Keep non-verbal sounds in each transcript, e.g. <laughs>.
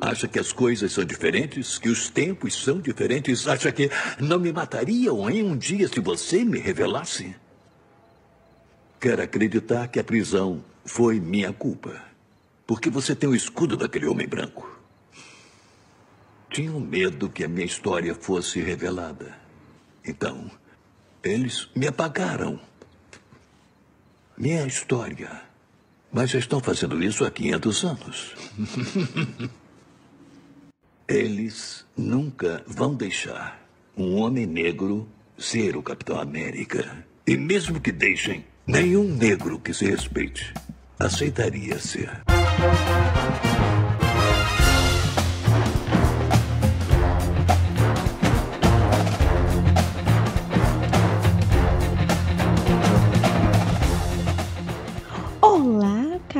Acha que as coisas são diferentes? Que os tempos são diferentes? Acha que não me matariam em um dia se você me revelasse? Quer acreditar que a prisão foi minha culpa? Porque você tem o escudo daquele homem branco. Tinham medo que a minha história fosse revelada. Então, eles me apagaram. Minha história. Mas já estão fazendo isso há 500 anos. <laughs> Eles nunca vão deixar um homem negro ser o Capitão América. E mesmo que deixem, nenhum negro que se respeite aceitaria ser.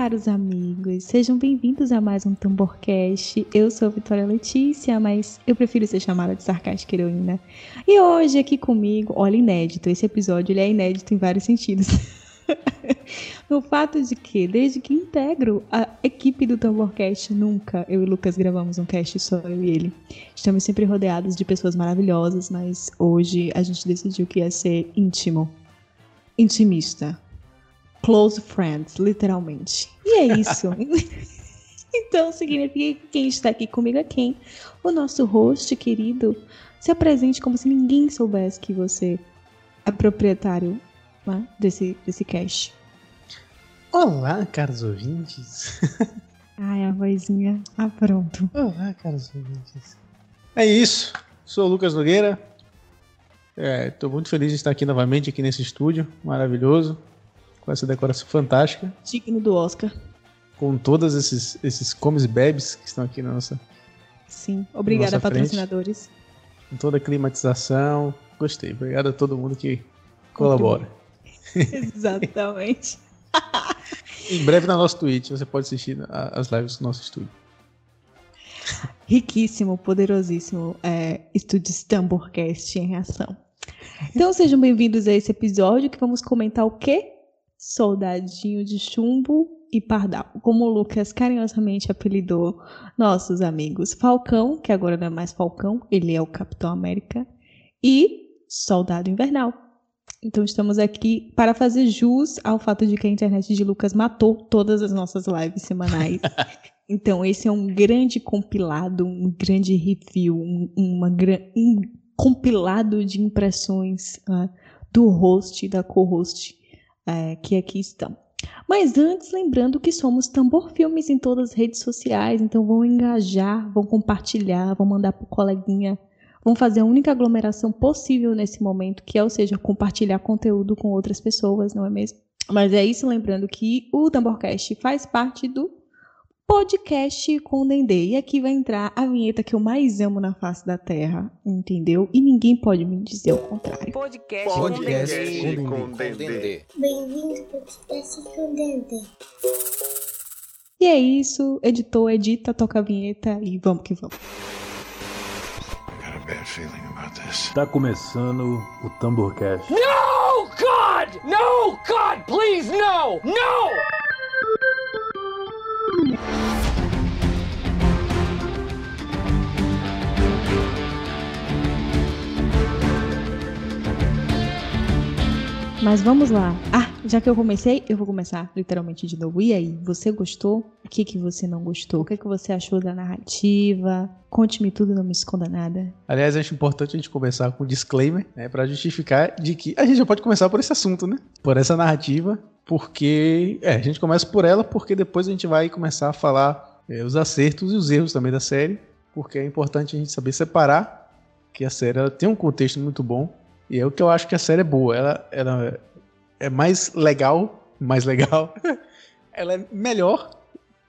Caros amigos, sejam bem-vindos a mais um Tamborcast. Eu sou Vitória Letícia, mas eu prefiro ser chamada de sarcástica heroína. E hoje aqui comigo, olha, inédito, esse episódio ele é inédito em vários sentidos. <laughs> no fato de que, desde que integro a equipe do Tamborcast, nunca eu e Lucas gravamos um cast só eu e ele. Estamos sempre rodeados de pessoas maravilhosas, mas hoje a gente decidiu que ia ser íntimo, intimista close friends, literalmente. E é isso. <laughs> então significa que quem está aqui comigo é quem? O nosso host querido. Se apresente como se ninguém soubesse que você é proprietário né, desse, desse cast. Olá, caros ouvintes. Ai, a vozinha. Ah, pronto. Olá, caros ouvintes. É isso. Sou o Lucas Nogueira. Estou é, muito feliz de estar aqui novamente aqui nesse estúdio maravilhoso com essa decoração fantástica. Digno do Oscar. Com todos esses, esses comes e bebes que estão aqui na nossa. Sim, obrigada, nossa patrocinadores. Frente. Com toda a climatização. Gostei. Obrigado a todo mundo que colabora. <laughs> Exatamente. <laughs> em breve na nossa Twitch você pode assistir as lives do nosso estúdio. Riquíssimo, poderosíssimo é, estúdio Stamborcast em reação. Então sejam bem-vindos a esse episódio que vamos comentar o quê? Soldadinho de Chumbo e Pardal, como o Lucas carinhosamente apelidou nossos amigos Falcão, que agora não é mais Falcão, ele é o Capitão América, e Soldado Invernal. Então estamos aqui para fazer jus ao fato de que a internet de Lucas matou todas as nossas lives semanais. <laughs> então esse é um grande compilado, um grande review, um, uma, um compilado de impressões uh, do host e da co-host é, que aqui estão. Mas antes, lembrando que somos Tambor Filmes em todas as redes sociais, então vão engajar, vão compartilhar, vão mandar para o coleguinha, vão fazer a única aglomeração possível nesse momento, que é, ou seja, compartilhar conteúdo com outras pessoas, não é mesmo? Mas é isso, lembrando que o Tamborcast faz parte do podcast com Dendê. E aqui vai entrar a vinheta que eu mais amo na face da Terra, entendeu? E ninguém pode me dizer o contrário. Podcast, podcast com Dendê. Bem-vindo ao podcast com Dendê. E é isso, editor, edita, toca a vinheta e vamos que vamos. Tá começando o Tamborcast. No, God! No, God, please, no! No! Mas vamos lá. Ah, já que eu comecei, eu vou começar literalmente de novo. E aí, você gostou? O que que você não gostou? O que que você achou da narrativa? Conte-me tudo, não me esconda nada. Aliás, acho importante a gente começar com um disclaimer, né, para justificar de que a gente já pode começar por esse assunto, né? Por essa narrativa, porque é, a gente começa por ela porque depois a gente vai começar a falar é, os acertos e os erros também da série, porque é importante a gente saber separar que a série ela tem um contexto muito bom e é o que eu acho que a série é boa. Ela, ela é mais legal, mais legal. <laughs> ela é melhor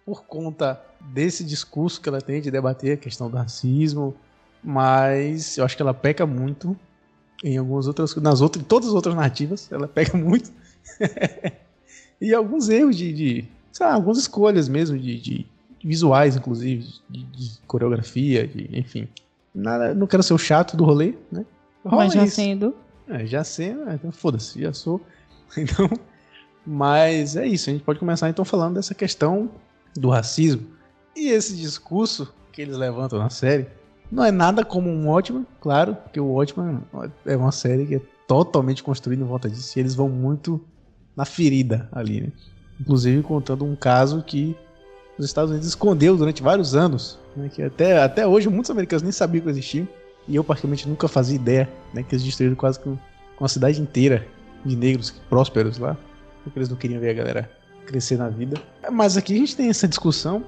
por conta desse discurso que ela tem de debater a questão do racismo, mas eu acho que ela peca muito em algumas outras, nas outras, todas as outras narrativas, ela peca muito. <laughs> e alguns erros de, de sei lá, algumas escolhas mesmo de, de visuais, inclusive, de, de coreografia, de, enfim. Nada, não quero ser o chato do rolê, né? Mas já isso. sendo. É, já sendo, é, então foda-se, já sou. <laughs> Então, mas é isso, a gente pode começar então falando dessa questão do racismo. E esse discurso que eles levantam na série não é nada como um Watchmen, claro, porque o Watchmen é uma série que é totalmente construída em volta disso. E eles vão muito na ferida ali, né? Inclusive contando um caso que os Estados Unidos escondeu durante vários anos, né? que até, até hoje muitos americanos nem sabiam que existia. E eu, particularmente, nunca fazia ideia né? que eles destruíram quase com uma cidade inteira de negros prósperos lá, porque eles não queriam ver a galera crescer na vida. Mas aqui a gente tem essa discussão.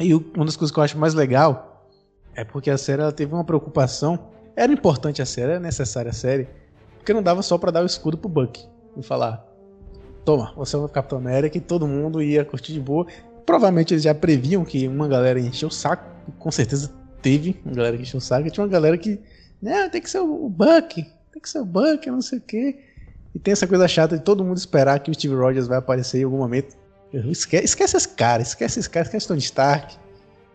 E uma das coisas que eu acho mais legal é porque a série ela teve uma preocupação. Era importante a série, era necessária a série, porque não dava só para dar o escudo pro Buck e falar: toma, você é o Capitão América e todo mundo ia curtir de boa. Provavelmente eles já previam que uma galera ia encher o saco, com certeza teve uma galera que encheu o saco, tinha uma galera que, né, tem que ser o Buck, tem que ser o Buck, não sei o quê. E tem essa coisa chata de todo mundo esperar que o Steve Rogers vai aparecer em algum momento. Esquece, esquece esse cara, esquece esse cara, esquece Tony Stark.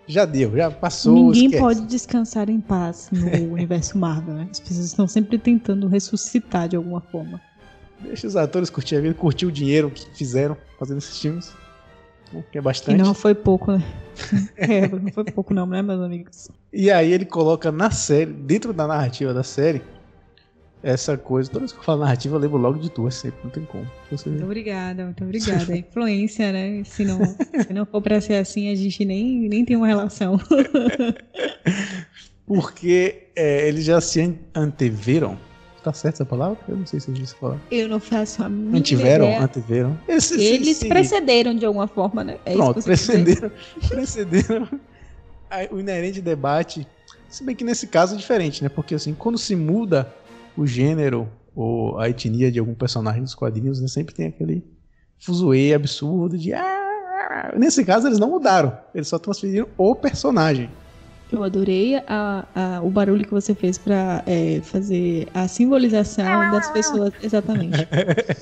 Já deu, já passou. Ninguém esquece. pode descansar em paz no <laughs> universo Marvel, né? As pessoas estão sempre tentando ressuscitar de alguma forma. Deixa os atores curtir a vida, curtir o dinheiro que fizeram fazendo esses filmes. Que é bastante. E não foi pouco, né? <laughs> é, não foi pouco, não, né, meus amigos? E aí ele coloca na série, dentro da narrativa da série, essa coisa. Toda vez que eu falo narrativa, eu lembro logo de tu, é sempre, não tem como. Você... Muito obrigada, muito obrigada. A influência, né? Se não, se não for pra ser assim, a gente nem, nem tem uma relação. <laughs> Porque é, eles já se anteveram. Tá certo essa palavra? Eu não sei se a gente fala. Eu não faço a mínima Antiveram, ideia. anteveram. Esse, eles esse... precederam de alguma forma, né? É Pronto, precederam. <laughs> precederam. o inerente debate. Se bem que nesse caso é diferente, né? Porque assim, quando se muda o gênero ou a etnia de algum personagem dos quadrinhos, né, sempre tem aquele fuzuê absurdo de. Ah, nesse caso, eles não mudaram, eles só transferiram o personagem. Eu adorei a, a, o barulho que você fez para é, fazer a simbolização das pessoas. Exatamente.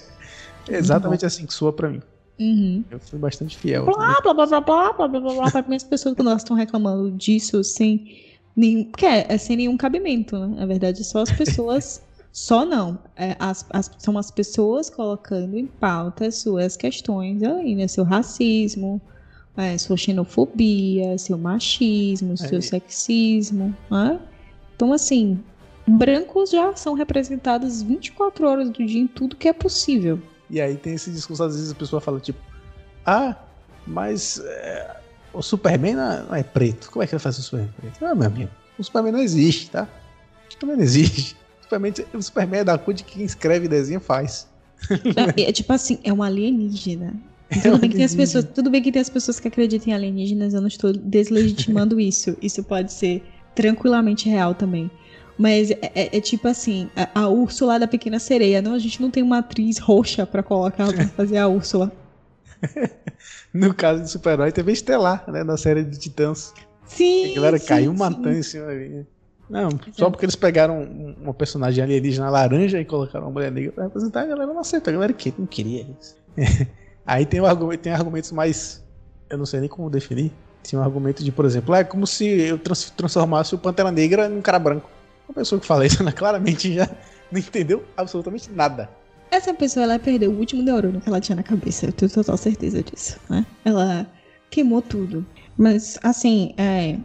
<laughs> Exatamente uhum. assim que soa para mim. Uhum. Eu fui bastante fiel. Blá, blá, blá, blá, blá, blá, blá, blá. Para as pessoas que nós estão reclamando disso sem nenhum, é, é, sem nenhum cabimento, né? Na verdade, só as pessoas. <laughs> só não. É, as, as, são as pessoas colocando em pauta suas questões ali, né? Seu racismo, é, sua xenofobia, seu machismo, é. seu sexismo. Né? Então, assim, brancos já são representados 24 horas do dia em tudo que é possível. E aí tem esse discurso, às vezes a pessoa fala, tipo, ah, mas é, o Superman não é preto. Como é que ele faz o Superman preto? Ah, meu amigo, o Superman não existe, tá? O Superman não existe. Superman, o Superman é da cor de quem escreve desenho faz. <laughs> É, tipo assim, é um alienígena. Tudo, bem que tem as pessoas, tudo bem que tem as pessoas que acreditam em alienígenas, eu não estou deslegitimando <laughs> isso. Isso pode ser tranquilamente real também. Mas é, é, é tipo assim, a, a Úrsula da Pequena Sereia. Não, a gente não tem uma atriz roxa para colocar pra fazer a Úrsula. <laughs> no caso de super-herói, teve Estelar, né? Na série de Titãs. Sim. A galera sim, caiu matando em cima ali. Não, Exato. só porque eles pegaram uma personagem alienígena laranja e colocaram uma mulher negra pra representar, a galera não aceita. A galera que não queria isso. <laughs> Aí tem, um argumento, tem argumentos mais. Eu não sei nem como definir. Tinha um argumento de, por exemplo, é como se eu trans transformasse o Pantera Negra num cara branco. Uma pessoa que fala isso, né, claramente já <laughs> não entendeu absolutamente nada. Essa pessoa, ela perdeu o último neurônio que ela tinha na cabeça. Eu tenho total certeza disso, né? Ela queimou tudo. Mas, assim, é,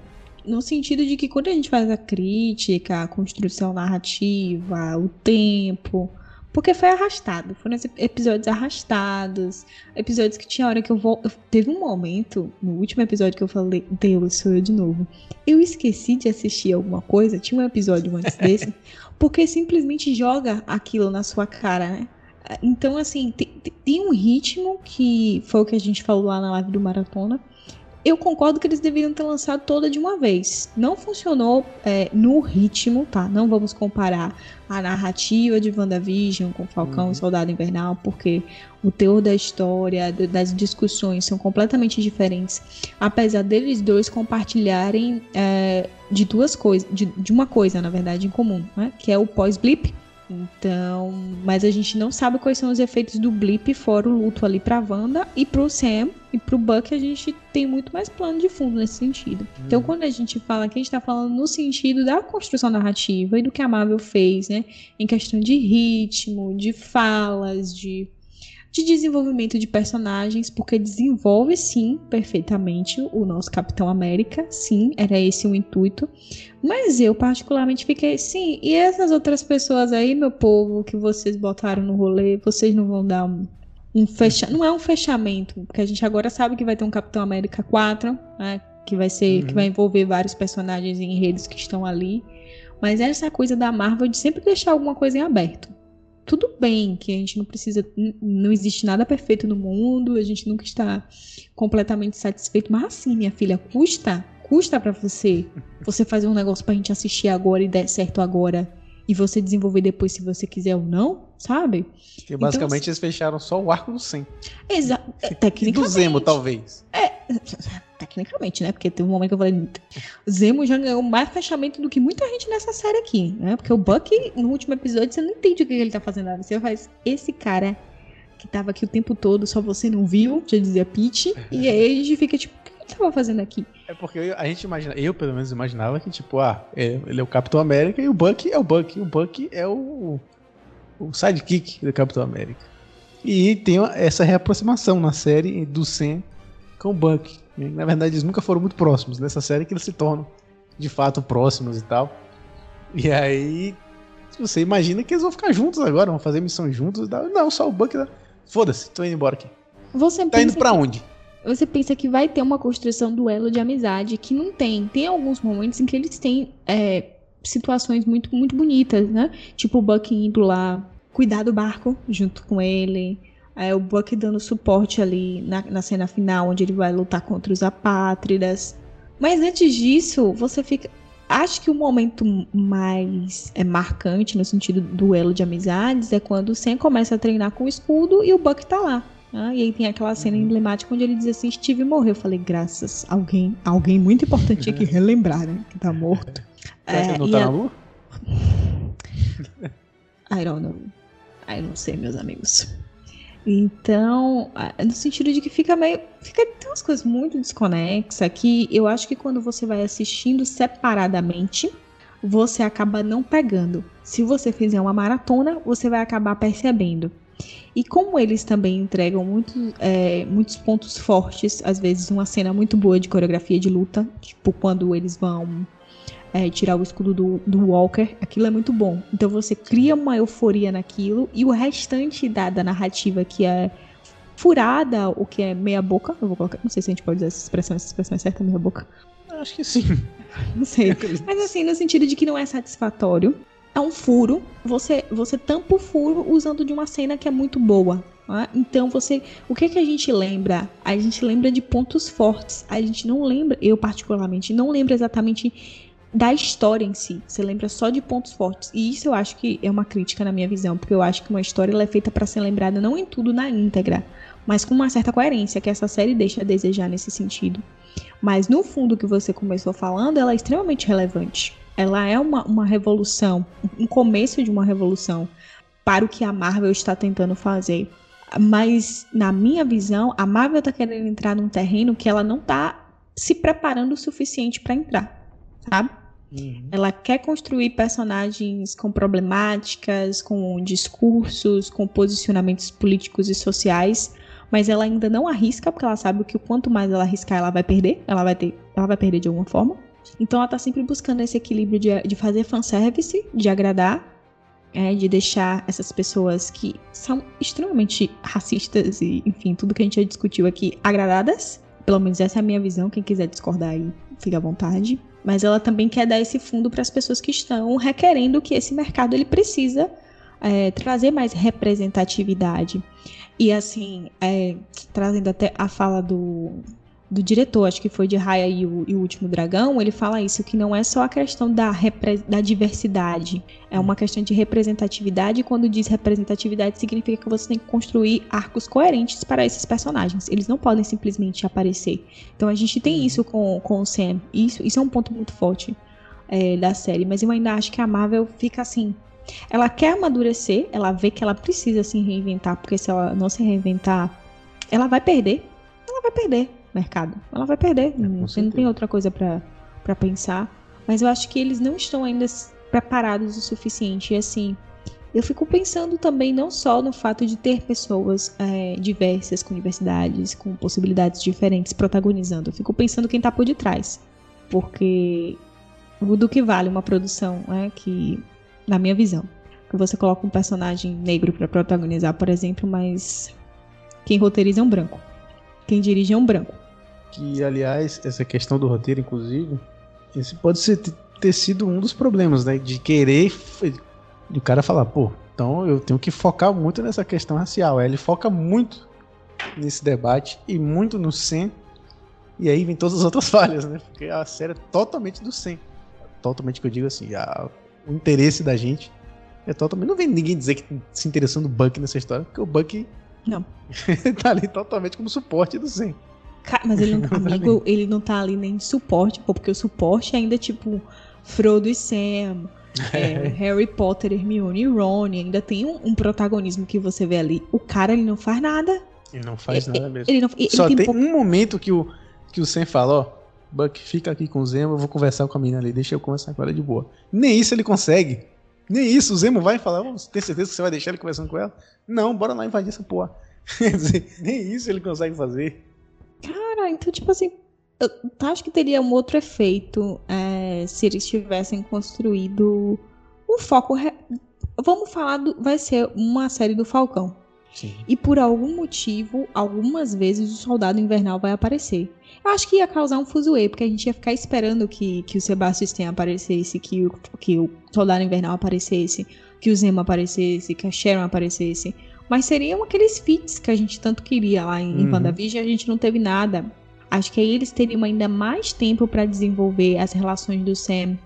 no sentido de que quando a gente faz a crítica, a construção narrativa, o tempo, porque foi arrastado, foram episódios arrastados, episódios que tinha hora que eu vou. Teve um momento, no último episódio que eu falei, Deus, sou eu de novo. Eu esqueci de assistir alguma coisa, tinha um episódio antes <laughs> desse, porque simplesmente joga aquilo na sua cara, né? Então, assim, tem, tem um ritmo que foi o que a gente falou lá na live do Maratona, eu concordo que eles deveriam ter lançado toda de uma vez. Não funcionou é, no ritmo, tá? Não vamos comparar a narrativa de WandaVision com Falcão uhum. e Soldado Invernal, porque o teor da história, das discussões são completamente diferentes. Apesar deles dois compartilharem é, de duas coisas, de, de, uma coisa, na verdade, em comum, né? Que é o pós-blip então, mas a gente não sabe quais são os efeitos do blip fora o luto ali pra Wanda e pro Sam e pro Buck a gente tem muito mais plano de fundo nesse sentido. Então, hum. Então, quando a gente fala que a gente tá falando no sentido da construção narrativa e do que a Marvel fez, né, em questão de ritmo, de falas, de de desenvolvimento de personagens, porque desenvolve sim perfeitamente o nosso Capitão América, sim, era esse o intuito. Mas eu particularmente fiquei, sim, e essas outras pessoas aí, meu povo, que vocês botaram no rolê, vocês não vão dar um, um fecha, não é um fechamento, porque a gente agora sabe que vai ter um Capitão América 4, né, que vai ser, uhum. que vai envolver vários personagens em redes que estão ali. Mas essa coisa da Marvel de sempre deixar alguma coisa em aberto tudo bem que a gente não precisa, não existe nada perfeito no mundo, a gente nunca está completamente satisfeito, mas assim, minha filha, custa, custa para você, você fazer um negócio pra gente assistir agora e der certo agora e você desenvolver depois se você quiser ou não, sabe? Que basicamente então, eles fecharam só o arco do 100. Exato. Tecnicamente. E do Zemo, talvez. É, tecnicamente, né? Porque teve um momento que eu falei, Zemo já ganhou mais fechamento do que muita gente nessa série aqui, né? Porque o Buck, no último episódio, você não entende o que ele tá fazendo. Você faz, esse cara que tava aqui o tempo todo, só você não viu, já dizia Pete, e aí a gente fica tipo, que ele tava fazendo aqui? É porque a gente imagina, eu pelo menos imaginava que, tipo, ah, é, ele é o Capitão América e o Buck é o Buck, e o Buck é o, o sidekick do Capitão América. E tem essa reaproximação na série do Sam com o Buck. Na verdade, eles nunca foram muito próximos. Nessa série que eles se tornam de fato próximos e tal. E aí, você imagina que eles vão ficar juntos agora, vão fazer missões juntos. Não, só o Buck. Foda-se, tô indo embora aqui. Você tá indo pra que... onde? Você pensa que vai ter uma construção duelo de amizade que não tem. Tem alguns momentos em que eles têm é, situações muito, muito bonitas, né? Tipo o Buck indo lá cuidar do barco junto com ele. É, o Buck dando suporte ali na, na cena final, onde ele vai lutar contra os apátridas. Mas antes disso, você fica. Acho que o momento mais é marcante no sentido do duelo de amizades é quando o Sam começa a treinar com o escudo e o Buck tá lá. Né? E aí tem aquela cena uhum. emblemática onde ele diz assim: Steve morreu. Eu falei, graças, alguém, alguém muito importante aqui <laughs> relembrar, né? Que tá morto. É, não tá a... na lua? <laughs> I don't know. I não sei, meus amigos. Então, no sentido de que fica meio. Fica, tem umas coisas muito desconexas que eu acho que quando você vai assistindo separadamente, você acaba não pegando. Se você fizer uma maratona, você vai acabar percebendo. E como eles também entregam muito, é, muitos pontos fortes, às vezes uma cena muito boa de coreografia de luta, tipo quando eles vão é, tirar o escudo do, do Walker, aquilo é muito bom. Então você cria uma euforia naquilo e o restante da, da narrativa que é furada, ou que é meia boca, eu vou colocar, não sei se a gente pode usar essa expressão, essa expressão é certa, meia boca. Acho que sim. Não sei. <laughs> Mas assim, no sentido de que não é satisfatório, é um furo. Você você tampa o furo usando de uma cena que é muito boa. Né? Então você, o que que a gente lembra? A gente lembra de pontos fortes. A gente não lembra, eu particularmente não lembro exatamente da história em si. Você lembra só de pontos fortes. E isso eu acho que é uma crítica na minha visão, porque eu acho que uma história é feita para ser lembrada não em tudo na íntegra, mas com uma certa coerência que essa série deixa a desejar nesse sentido. Mas no fundo que você começou falando, ela é extremamente relevante. Ela é uma, uma revolução, um começo de uma revolução para o que a Marvel está tentando fazer. Mas, na minha visão, a Marvel está querendo entrar num terreno que ela não está se preparando o suficiente para entrar, sabe? Uhum. Ela quer construir personagens com problemáticas, com discursos, com posicionamentos políticos e sociais, mas ela ainda não arrisca, porque ela sabe que quanto mais ela arriscar, ela vai perder, ela vai ter, ela vai perder de alguma forma. Então ela tá sempre buscando esse equilíbrio de, de fazer fanservice, de agradar, é, de deixar essas pessoas que são extremamente racistas e, enfim, tudo que a gente já discutiu aqui, agradadas. Pelo menos essa é a minha visão. Quem quiser discordar aí, fica à vontade mas ela também quer dar esse fundo para as pessoas que estão requerendo que esse mercado ele precisa é, trazer mais representatividade. E assim, é, trazendo até a fala do, do diretor, acho que foi de Raya e o, e o, Último Dragão, ele fala isso, que não é só a questão da, da diversidade, é uma questão de representatividade, e quando diz representatividade, significa que você tem que construir arcos coerentes para esses personagens. Eles não podem simplesmente aparecer. Então a gente tem isso com, com o Sam, isso, isso é um ponto muito forte é, da série, mas eu ainda acho que a Marvel fica assim. Ela quer amadurecer, ela vê que ela precisa se reinventar, porque se ela não se reinventar, ela vai perder. Ela vai perder mercado. Ela vai perder. É, você não tem outra coisa para pensar. Mas eu acho que eles não estão ainda preparados o suficiente. E assim, Eu fico pensando também não só no fato de ter pessoas é, diversas, com diversidades, com possibilidades diferentes protagonizando. Eu fico pensando quem tá por detrás. Porque do que vale uma produção, né, que, na minha visão, que você coloca um personagem negro para protagonizar, por exemplo, mas quem roteiriza é um branco. Quem dirige é um branco. Que, aliás, essa questão do roteiro, inclusive, esse pode ser, ter sido um dos problemas, né? De querer. De o cara falar, pô, então eu tenho que focar muito nessa questão racial. ele foca muito nesse debate e muito no Sen. E aí vem todas as outras <laughs> falhas, né? Porque a série é totalmente do Sen. Totalmente que eu digo assim, a, o interesse da gente é totalmente. Não vem ninguém dizer que se interessando no Buck nessa história, porque o Buck. Não. <laughs> tá ali totalmente como suporte do Zen. Mas ele não, <laughs> amigo, ele não tá ali nem de suporte, pô, porque o suporte ainda, tipo, Frodo e Sam, <laughs> é, Harry Potter, Hermione e Ron, ainda tem um, um, protagonismo que você vê ali. O cara, ele não faz nada. Ele não faz é, nada mesmo. Ele não, ele Só tem, tem um momento que o, que o Sam fala, ó, Buck, fica aqui com o Zemo, eu vou conversar com a menina ali, deixa eu conversar com ela de boa. Nem isso ele consegue. Nem isso, o Zemo vai falar, vamos ter certeza que você vai deixar ele conversando com ela? Não, bora lá invadir essa porra. <laughs> Quer dizer, nem isso ele consegue fazer. Cara, então, tipo assim, eu acho que teria um outro efeito é, se eles tivessem construído um foco. Re... Vamos falar do. Vai ser uma série do Falcão. Sim. E por algum motivo, algumas vezes o soldado invernal vai aparecer. Eu acho que ia causar um fuzuê, porque a gente ia ficar esperando que, que o Sebastian aparecesse, que o, que o soldado invernal aparecesse, que o Zemo aparecesse, que a Sharon aparecesse. Mas seriam aqueles feats que a gente tanto queria lá em, uhum. WandaVision, a gente não teve nada. Acho que aí eles teriam ainda mais tempo para desenvolver as relações do Sam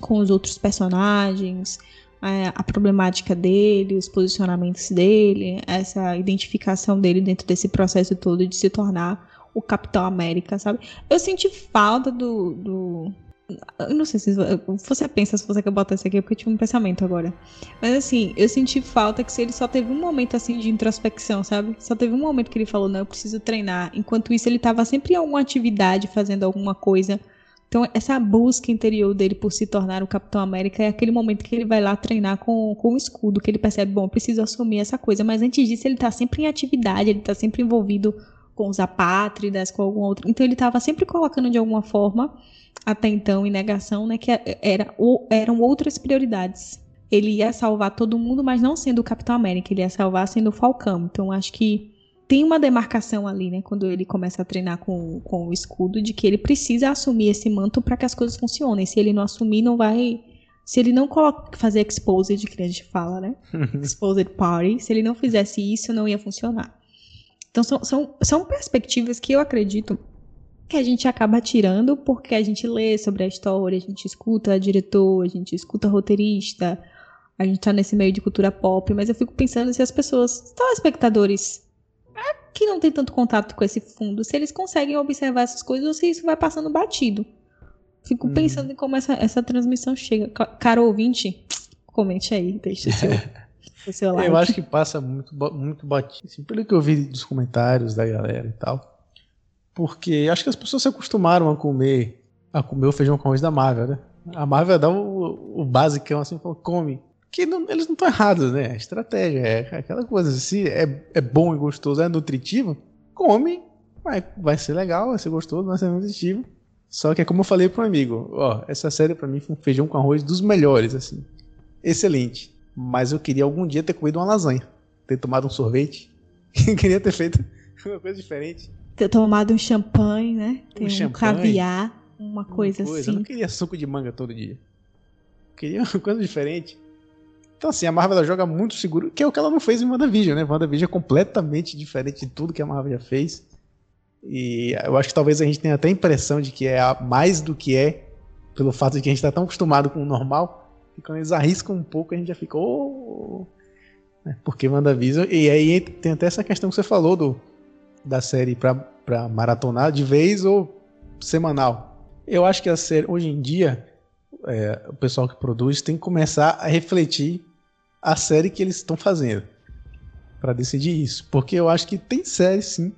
com os outros personagens, a, a problemática dele, os posicionamentos dele, essa identificação dele dentro desse processo todo de se tornar o Capitão América, sabe? Eu senti falta do, do não sei se você pensa se você quer botar isso aqui, porque eu tive um pensamento agora. Mas assim, eu senti falta que se ele só teve um momento assim de introspecção, sabe? Só teve um momento que ele falou, não, eu preciso treinar. Enquanto isso, ele tava sempre em alguma atividade, fazendo alguma coisa. Então, essa busca interior dele por se tornar o Capitão América é aquele momento que ele vai lá treinar com, com o escudo, que ele percebe, bom, preciso assumir essa coisa. Mas antes disso, ele tá sempre em atividade, ele tá sempre envolvido com os apátridas, com algum outro. Então, ele tava sempre colocando de alguma forma até então em negação, né, que era, eram outras prioridades. Ele ia salvar todo mundo, mas não sendo o Capitão América, ele ia salvar sendo o Falcão. Então acho que tem uma demarcação ali, né, quando ele começa a treinar com, com o escudo, de que ele precisa assumir esse manto para que as coisas funcionem. Se ele não assumir, não vai. Se ele não coloca, fazer exposed, que a gente fala, né? <laughs> exposed party, se ele não fizesse isso, não ia funcionar. Então são, são, são perspectivas que eu acredito que a gente acaba tirando porque a gente lê sobre a história, a gente escuta diretor, a gente escuta roteirista, a gente tá nesse meio de cultura pop, mas eu fico pensando se as pessoas, telespectadores, é, que não tem tanto contato com esse fundo, se eles conseguem observar essas coisas ou se isso vai passando batido. Fico hum. pensando em como essa, essa transmissão chega. Caro ouvinte, comente aí, deixa o seu, <laughs> o seu like. Eu acho que passa muito, muito batido. Assim, pelo que eu vi dos comentários da galera e tal, porque acho que as pessoas se acostumaram a comer a comer o feijão com arroz da Marvel, né? A Marvel dá o, o basicão assim, fala, come. Que não, eles não estão errados, né? A estratégia é aquela coisa. Se é, é bom e gostoso, é nutritivo, come. Vai, vai ser legal, vai ser gostoso, vai ser nutritivo. Só que é como eu falei pro amigo, ó, essa série para mim foi um feijão com arroz dos melhores, assim. Excelente. Mas eu queria algum dia ter comido uma lasanha, ter tomado um sorvete. <laughs> queria ter feito uma coisa diferente ter tomado um champanhe, né? Ter um, um champanhe, caviar, uma coisa, coisa, assim. Eu não queria suco de manga todo dia. Eu queria uma <laughs> coisa diferente. Então, assim, a Marvel ela joga muito seguro, que é o que ela não fez em WandaVision, né? WandaVision é completamente diferente de tudo que a Marvel já fez. E eu acho que talvez a gente tenha até a impressão de que é mais do que é, pelo fato de que a gente está tão acostumado com o normal, que quando eles arriscam um pouco, a gente já fica. Oh! Porque WandaVision. E aí tem até essa questão que você falou do da série para maratonar de vez ou semanal. Eu acho que a série, hoje em dia, é, o pessoal que produz tem que começar a refletir a série que eles estão fazendo para decidir isso. Porque eu acho que tem séries, sim,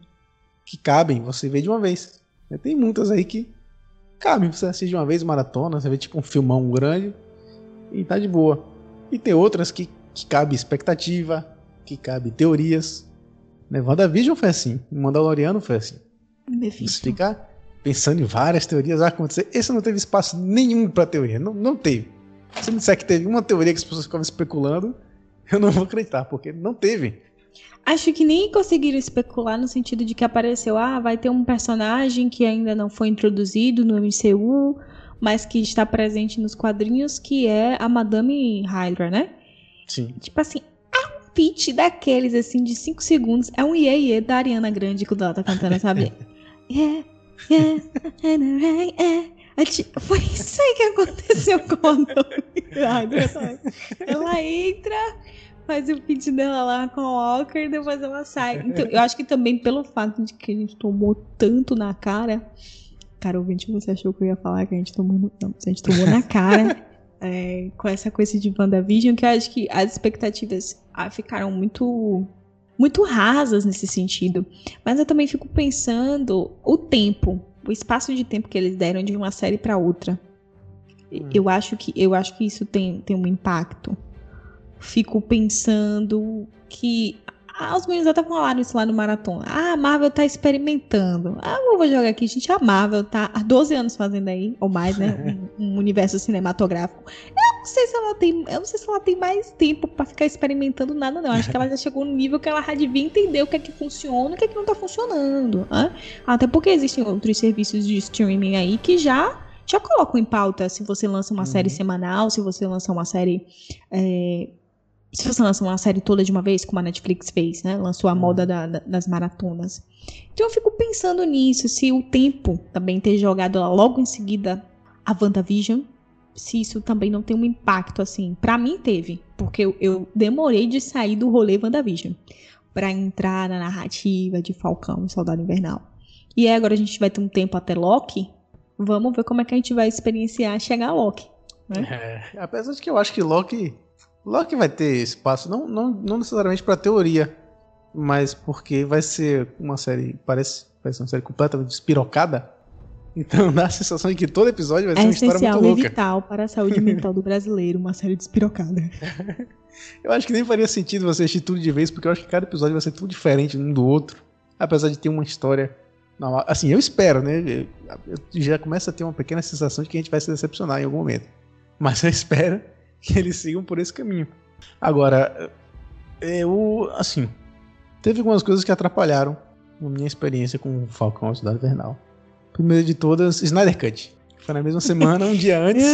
que cabem você ver de uma vez. Tem muitas aí que cabem você assistir de uma vez maratona, você vê tipo um filmão grande e tá de boa. E tem outras que que cabe expectativa, que cabe teorias. Né? WandaVision foi assim, Mandaloriano foi assim. Você fica pensando em várias teorias a acontecer. Esse não teve espaço nenhum para teoria, não, não teve. Se me disser que teve uma teoria que as pessoas ficavam especulando, eu não vou acreditar, porque não teve. Acho que nem conseguiram especular no sentido de que apareceu, ah, vai ter um personagem que ainda não foi introduzido no MCU, mas que está presente nos quadrinhos, que é a Madame Hydra, né? Sim. Tipo assim, pitch daqueles, assim, de 5 segundos. É um iê iê da Ariana Grande que ela tá cantando, sabe? <laughs> yeah, yeah, yeah. Foi isso aí que aconteceu Hydra. Ela entra faz o pitch dela lá com o Walker e depois ela sai. Então, eu acho que também pelo fato de que a gente tomou tanto na cara. Cara, ouvinte, você achou que eu ia falar que a gente tomou. Não, a gente tomou na cara. <laughs> é, com essa coisa de WandaVision, que eu acho que as expectativas ah, ficaram muito. Muito rasas nesse sentido. Mas eu também fico pensando o tempo, o espaço de tempo que eles deram de uma série para outra. Hum. Eu acho que eu acho que isso tem, tem um impacto fico pensando que. Ah, os meninos até falaram isso lá no Maratona. Ah, a Marvel tá experimentando. Ah, eu vou jogar aqui, gente. A Marvel tá há 12 anos fazendo aí, ou mais, né? <laughs> Um, um universo cinematográfico. Eu não sei se ela tem. Eu não sei se ela tem mais tempo para ficar experimentando nada, não. Acho que ela já <laughs> chegou no nível que ela já devia entender o que é que funciona e o que é que não tá funcionando. Né? Até porque existem outros serviços de streaming aí que já já colocam em pauta se você lança uma uhum. série semanal, se você lança uma série é, se você lança uma série toda de uma vez, como a Netflix fez, né? Lançou a moda uhum. da, da, das maratonas. Então eu fico pensando nisso, se o tempo também ter jogado logo em seguida a WandaVision, se isso também não tem um impacto, assim. para mim teve, porque eu, eu, demorei de sair do rolê WandaVision para entrar na narrativa de Falcão e Soldado Invernal. E aí agora a gente vai ter um tempo até Loki, vamos ver como é que a gente vai experienciar chegar a Loki. Né? É, apesar de que eu acho que Loki Loki vai ter espaço, não, não, não necessariamente para teoria, mas porque vai ser uma série, parece, vai ser uma série completamente despirocada. Então <laughs> dá a sensação de que todo episódio vai ser é uma história muito louca. É vital para a saúde <laughs> mental do brasileiro, uma série despirocada. <laughs> eu acho que nem faria sentido você assistir tudo de vez, porque eu acho que cada episódio vai ser tudo diferente um do outro, apesar de ter uma história Assim, eu espero, né? Eu já começa a ter uma pequena sensação de que a gente vai se decepcionar em algum momento. Mas eu espero <laughs> que eles sigam por esse caminho. Agora, eu, assim, teve algumas coisas que atrapalharam a minha experiência com o Falcão Cidade Vernal. Primeiro de todas, Snyder Cut. Foi na mesma semana, um dia <laughs> antes.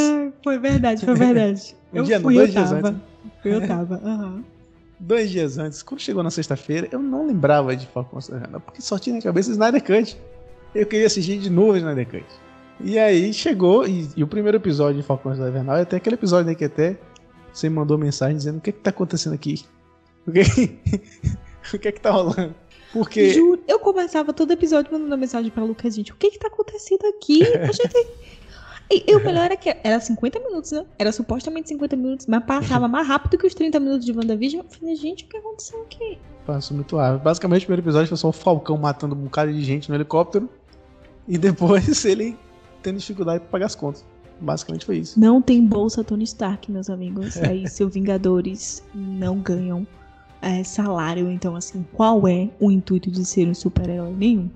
foi verdade, foi verdade. <laughs> um eu dia, fui, não, dois dias tava. antes. Eu tava, uhum. Dois dias antes, quando chegou na sexta-feira, eu não lembrava de Falcão Cidade Vernal, porque só tinha na cabeça Snyder Cut. Eu queria assistir de novo Snyder Cut. E aí chegou, e, e o primeiro episódio de Falcões da Invernal é até aquele episódio né, que até você mandou mensagem dizendo o que é que tá acontecendo aqui? <laughs> O que, o que é que tá rolando? Porque. Juro, eu começava todo episódio mandando mensagem pra Lucas, gente, o que é que tá acontecendo aqui? A gente. <laughs> E, e, o melhor é que era 50 minutos, né? Era supostamente 50 minutos, mas passava mais rápido que os 30 minutos de WandaVision. Eu falei, gente, o que aconteceu aqui? Passou muito rápido. Basicamente, o primeiro episódio foi só o Falcão matando um bocado de gente no helicóptero. E depois <laughs> ele tendo dificuldade para pagar as contas. Basicamente foi isso. Não tem bolsa Tony Stark, meus amigos. Aí seus Vingadores não ganham é, salário. Então, assim, qual é o intuito de ser um super-herói? Nenhum.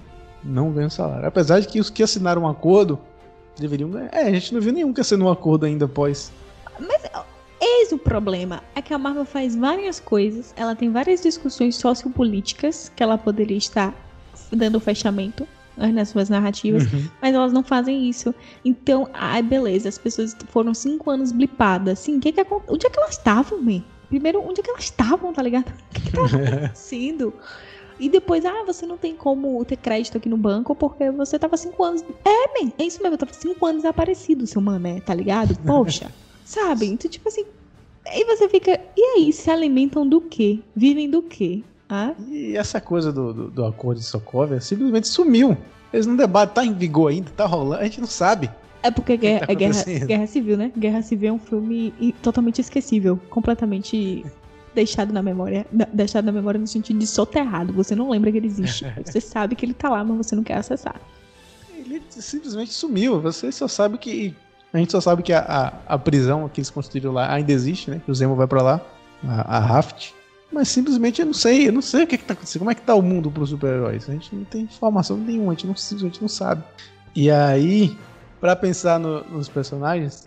Não ganham salário. Apesar de que os que assinaram um acordo deveriam ganhar. É, a gente não viu nenhum que assinou um acordo ainda após. Mas eis o problema. É que a Marvel faz várias coisas. Ela tem várias discussões sociopolíticas que ela poderia estar dando fechamento nas suas narrativas, uhum. mas elas não fazem isso. Então, ai, beleza, as pessoas foram cinco anos blipadas. Assim, que que, onde é que elas estavam, man? Primeiro, onde é que elas estavam, tá ligado? <laughs> O que, que tava <laughs> acontecendo? E depois, ah, você não tem como ter crédito aqui no banco porque você tava cinco anos. É, man, é isso mesmo, eu tava cinco anos desaparecido, seu mané, tá ligado? Poxa, <laughs> sabe? Então, tipo assim. Aí você fica. E aí, se alimentam do quê? Vivem do quê? Ah? E essa coisa do, do, do acordo de Sokovia simplesmente sumiu. Eles não debatem, tá em vigor ainda, tá rolando, a gente não sabe. É porque guerra, tá é guerra, guerra Civil, né? Guerra Civil é um filme totalmente esquecível, completamente <laughs> deixado na memória, deixado na memória no sentido de soterrado. Você não lembra que ele existe. <laughs> Você sabe que ele tá lá, mas você não quer acessar. Ele simplesmente sumiu. Você só sabe que a gente só sabe que a, a, a prisão que eles construíram lá ainda existe, né? Que o Zemo vai para lá. a, a Raft. Mas simplesmente eu não sei, eu não sei o que, é que tá acontecendo. Como é que tá o mundo pros super-heróis? A gente não tem informação nenhuma, a gente não, gente não sabe. E aí, para pensar no, nos personagens,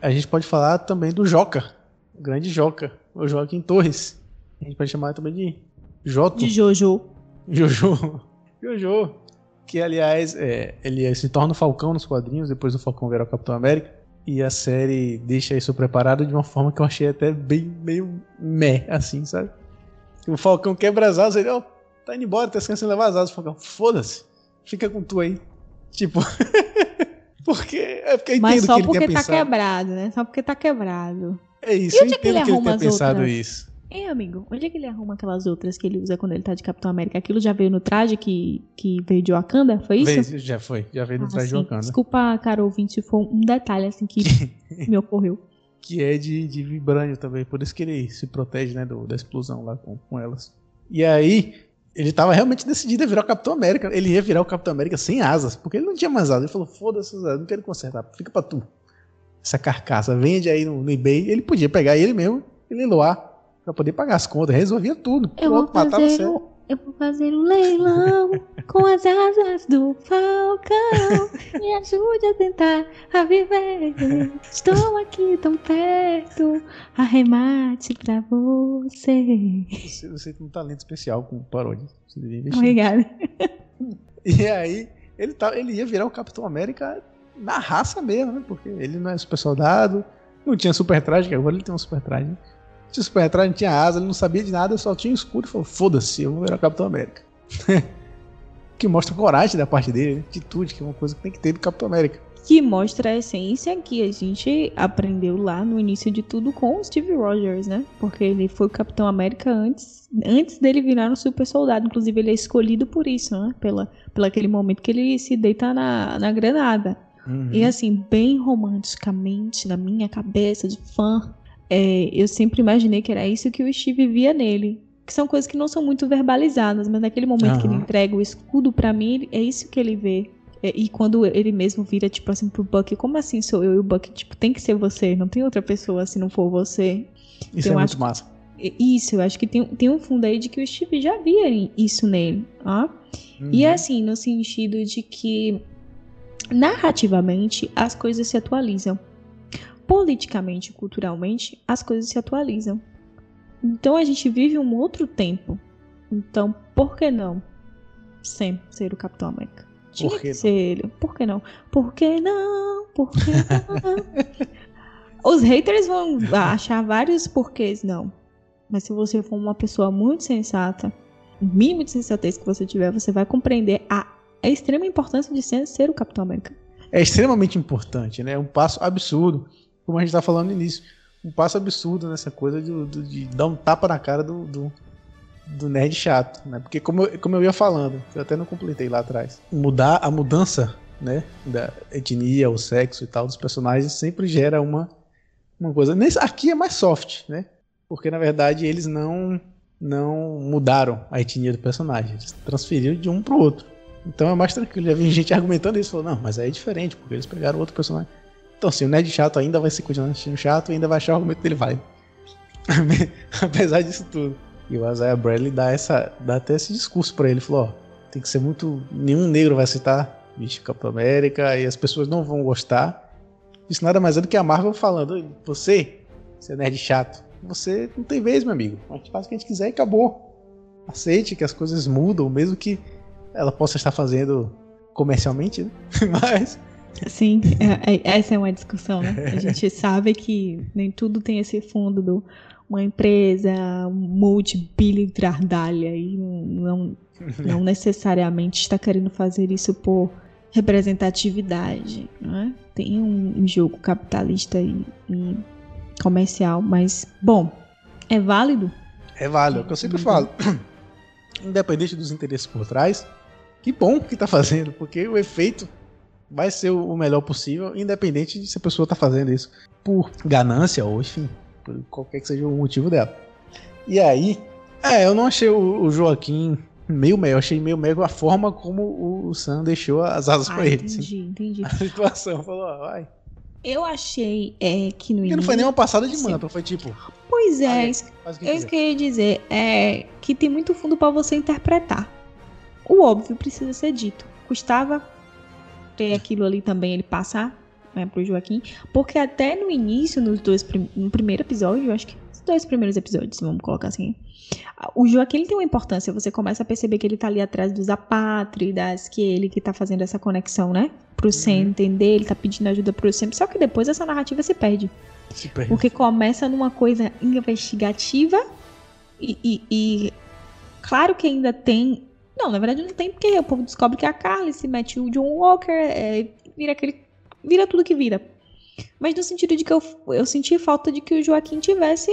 a gente pode falar também do Joca, o grande Joca, o Joaquim Torres. A gente pode chamar também de Joto. De Jojo. Jojo. <laughs> Jojo. Que, aliás, é, ele se torna o Falcão nos quadrinhos, depois do Falcão virar o Capitão América. E a série deixa isso preparado de uma forma que eu achei até bem meio meh, assim, sabe? O Falcão quebra as asas, ele, ó, oh, tá indo embora, tá esquecendo de levar as asas. O Falcão, foda-se, fica com tu aí. Tipo, <laughs> porque, é porque eu Mas só que porque tá pensado. quebrado, né? Só porque tá quebrado. É isso, e onde eu é que ele arruma que ele as pensado outras? isso. Ei, amigo, onde é que ele arruma aquelas outras que ele usa quando ele tá de Capitão América? Aquilo já veio no traje que, que veio de Wakanda? Foi isso? Veio, já foi, já veio no ah, traje de Wakanda. Desculpa, cara ouvinte, se for um detalhe assim que <laughs> me ocorreu. Que é de, de vibrânio também, por isso que ele se protege, né, do, da explosão lá com, com elas. E aí, ele tava realmente decidido a virar o Capitão América. Ele ia virar o Capitão América sem asas, porque ele não tinha mais asas. Ele falou: foda-se, não quero consertar, fica pra tu. Essa carcaça, vende aí no, no eBay. Ele podia pegar ele mesmo e leiloar para poder pagar as contas, resolvia tudo. Eu Pronto, vou fazer um, eu vou fazer um leilão com as asas do Falcão. Me ajude a tentar a viver. Estou aqui tão perto. Arremate pra você. Você, você tem um talento especial com paródia. Obrigada. <laughs> E aí, ele, tá, ele ia virar o Capitão América na raça mesmo, né? Porque ele não é super soldado, não tinha super traje, agora ele tem um super traje. Super atrás, não tinha asa, ele não sabia de nada, só tinha escudo e falou: foda-se, eu vou virar Capitão América. <laughs> que mostra coragem da parte dele, atitude, que é uma coisa que tem que ter do Capitão América. Que mostra a essência que a gente aprendeu lá no início de tudo com o Steve Rogers, né? Porque ele foi o Capitão América antes, antes dele virar um super soldado. Inclusive, ele é escolhido por isso, né? Pela, pela aquele momento que ele se deita na, na granada. Uhum. E assim, bem romanticamente, na minha cabeça de fã, é, eu sempre imaginei que era isso que o Steve via nele. Que são coisas que não são muito verbalizadas, mas naquele momento uhum. que ele entrega o escudo para mim, é isso que ele vê. É, e quando ele mesmo vira, tipo assim, pro Buck, como assim sou eu e o Buck? Tipo, tem que ser você, não tem outra pessoa se não for você. Isso então, é muito massa. Isso, eu acho que tem, tem um fundo aí de que o Steve já via isso nele. Ó. Uhum. E assim, no sentido de que narrativamente as coisas se atualizam politicamente e culturalmente, as coisas se atualizam. Então a gente vive um outro tempo. Então, por que não sempre ser o Capitão América? Tinha por que, que ser ele. Por que não? Por que não? Por que não? <laughs> Os haters vão achar vários porquês não. Mas se você for uma pessoa muito sensata, o mínimo de sensatez que você tiver, você vai compreender a, a extrema importância de ser, ser o Capitão América. É extremamente importante, né? É um passo absurdo como a gente tá falando no início, um passo absurdo nessa coisa de, de, de dar um tapa na cara do, do, do, nerd chato, né? Porque como eu, como eu ia falando, eu até não completei lá atrás, mudar a mudança, né, da etnia, o sexo e tal dos personagens sempre gera uma uma coisa. Nesse, aqui é mais soft, né? Porque na verdade eles não não mudaram a etnia do personagem, eles transferiram de um pro outro. Então é mais tranquilo. Já vi gente argumentando isso, falou, não, mas aí é diferente, porque eles pegaram outro personagem. Então, assim, o nerd chato ainda vai se continuar assistindo chato e ainda vai achar o argumento dele vai. <laughs> Apesar disso tudo. E o Isaiah Bradley dá, essa, dá até esse discurso para ele. Falou, ó, tem que ser muito... Nenhum negro vai citar bicho Capitão América e as pessoas não vão gostar. Isso nada mais é do que a Marvel falando, você, você é nerd chato, você não tem vez, meu amigo. A gente faz o que a gente quiser e acabou. Aceite que as coisas mudam, mesmo que ela possa estar fazendo comercialmente, né? <laughs> Mas Sim, é, é, essa é uma discussão, né? A gente <laughs> sabe que nem tudo tem esse fundo do uma empresa multibiliardária e não, não <laughs> necessariamente está querendo fazer isso por representatividade, né? Tem um jogo capitalista e, e comercial, mas bom, é válido? É válido, é o que eu sempre falo. <coughs> Independente dos interesses por trás, que bom que está fazendo, porque o efeito vai ser o melhor possível, independente de se a pessoa está fazendo isso por ganância ou, enfim, por qualquer que seja o motivo dela. E aí, é, eu não achei o, Joaquim meio meio, achei meio meio a forma como o Sam deixou as asas ah, para ele. Entendi, assim. entendi. A situação falou, vai. Eu achei é, que no Porque não foi nem uma passada de manto, foi tipo. Pois é, ah, isso, que, isso que eu ia dizer. É que tem muito fundo para você interpretar. O óbvio precisa ser dito. Custava ter aquilo ali também, ele passar né, pro Joaquim. Porque até no início, nos dois, no primeiro episódio, eu acho que os dois primeiros episódios, vamos colocar assim. O Joaquim ele tem uma importância, você começa a perceber que ele tá ali atrás dos apátridas, que ele que tá fazendo essa conexão, né? Pro Sam uhum. entender, ele tá pedindo ajuda pro Sam. Só que depois essa narrativa se perde. Se perde. Porque começa numa coisa investigativa e, e, e claro que ainda tem não, na verdade não tem, porque o povo descobre que a Carly se mete o John Walker, é, vira aquele. vira tudo que vira. Mas no sentido de que eu, eu senti falta de que o Joaquim tivesse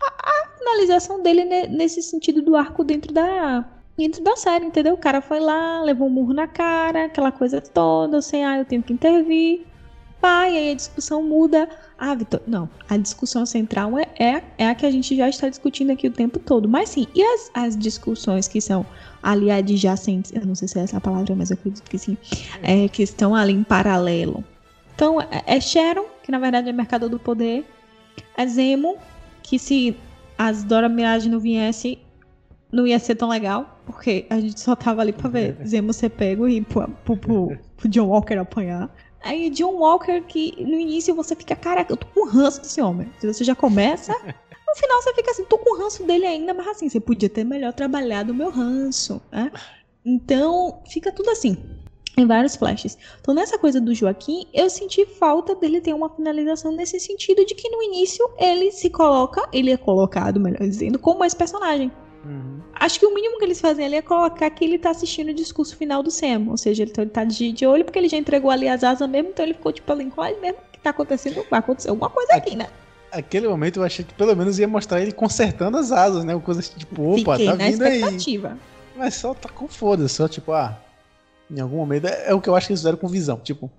a, a finalização dele ne, nesse sentido do arco dentro da. Dentro da série, entendeu? O cara foi lá, levou um murro na cara, aquela coisa toda, assim, ah, eu tenho que intervir. E aí a discussão muda. Ah, Vitor, não. A discussão central é, é, é a que a gente já está discutindo aqui o tempo todo. Mas sim, e as, as discussões que são ali adjacentes, eu não sei se é essa a palavra, mas eu acredito que sim, é, que estão ali em paralelo. Então, é, é Sharon, que na verdade é Mercador do Poder, é Zemo, que se as Dora Mirage não viesse, não ia ser tão legal, porque a gente só tava ali pra ver Zemo ser pego e pro, pro, pro, pro John Walker apanhar. Aí John Walker, que no início você fica, caraca, eu tô com ranço desse homem. Você já começa <laughs> no final você fica assim, tô com ranço dele ainda, mas assim, você podia ter melhor trabalhado o meu ranço, né? Então, fica tudo assim. Em vários flashes. Então, nessa coisa do Joaquim, eu senti falta dele ter uma finalização nesse sentido de que no início ele se coloca, ele é colocado, melhor dizendo, como esse personagem. Uhum. Acho que o mínimo que eles fazem ali é colocar que ele tá assistindo o discurso final do Sam. Ou seja, ele, então, ele tá de, de olho porque ele já entregou ali as asas mesmo, então ele ficou tipo ali, olha mesmo o que tá acontecendo, vai acontecer alguma coisa aqui, né? aquele momento eu achei que pelo menos ia mostrar ele consertando as asas, né? Coisa tipo, opa, Fiquei tá vindo aí. Mas só tá com foda, só tipo, ah, em algum momento é, é, o que eu acho que eles fizeram com visão, tipo,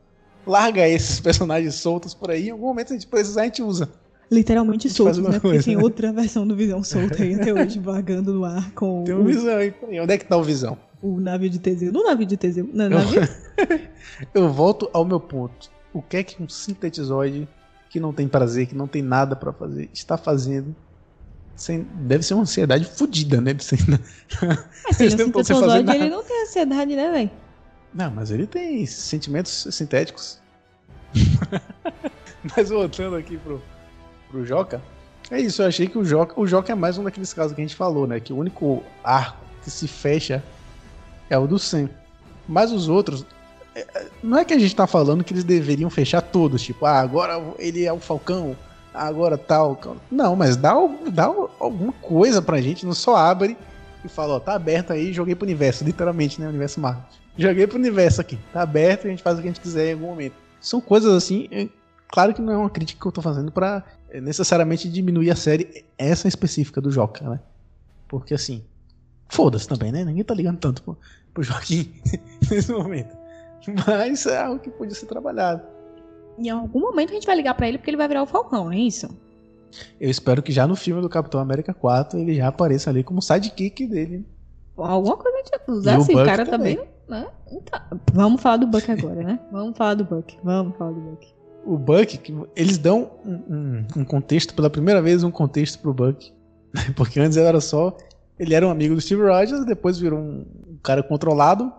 larga esses <laughs> personagens soltos por aí, em algum momento a gente precisar a gente usa. Literalmente soltos, né? Porque tem outra versão do Visão solta aí até hoje, vagando no ar com. Tem um o... Visão aí, onde é que tá o Visão? O navio de Teseu. No navio de Teseu. No navio? <laughs> eu volto ao meu ponto. O que é que um sintetizoide que não tem prazer, que não tem nada para fazer, está fazendo. Sem, deve ser uma ansiedade fodida, né? Sem, ele, <laughs> não ele não tem ansiedade, né, velho? Não, mas ele tem sentimentos sintéticos. <laughs> mas voltando aqui pro, pro Joca, é isso, eu achei que o Joca, o Joca é mais um daqueles casos que a gente falou, né? Que o único arco que se fecha é o do Sam. Mas os outros, não é que a gente tá falando que eles deveriam fechar todos, tipo, ah, agora ele é o Falcão, agora tal. Não, mas dá, dá alguma coisa pra gente, não só abre e fala, ó, tá aberto aí, joguei pro universo, literalmente, né? Universo Marvel. Joguei pro universo aqui, tá aberto e a gente faz o que a gente quiser em algum momento. São coisas assim, é, claro que não é uma crítica que eu tô fazendo pra é, necessariamente diminuir a série, essa específica do Joker, né? Porque assim, foda-se também, né? Ninguém tá ligando tanto pro, pro Joaquim <laughs> nesse momento. Mas é algo que podia ser trabalhado. Em algum momento a gente vai ligar para ele porque ele vai virar o Falcão, não é isso? Eu espero que já no filme do Capitão América 4 ele já apareça ali como sidekick dele. Alguma coisa tipo. Usar esse cara também. também né? então, vamos falar do Buck agora, né? Vamos falar do Buck. Vamos falar do Buck. O Buck, eles dão um, um, um contexto, pela primeira vez, um contexto pro Buck. <laughs> Porque antes ele era só. Ele era um amigo do Steve Rogers, depois virou um cara controlado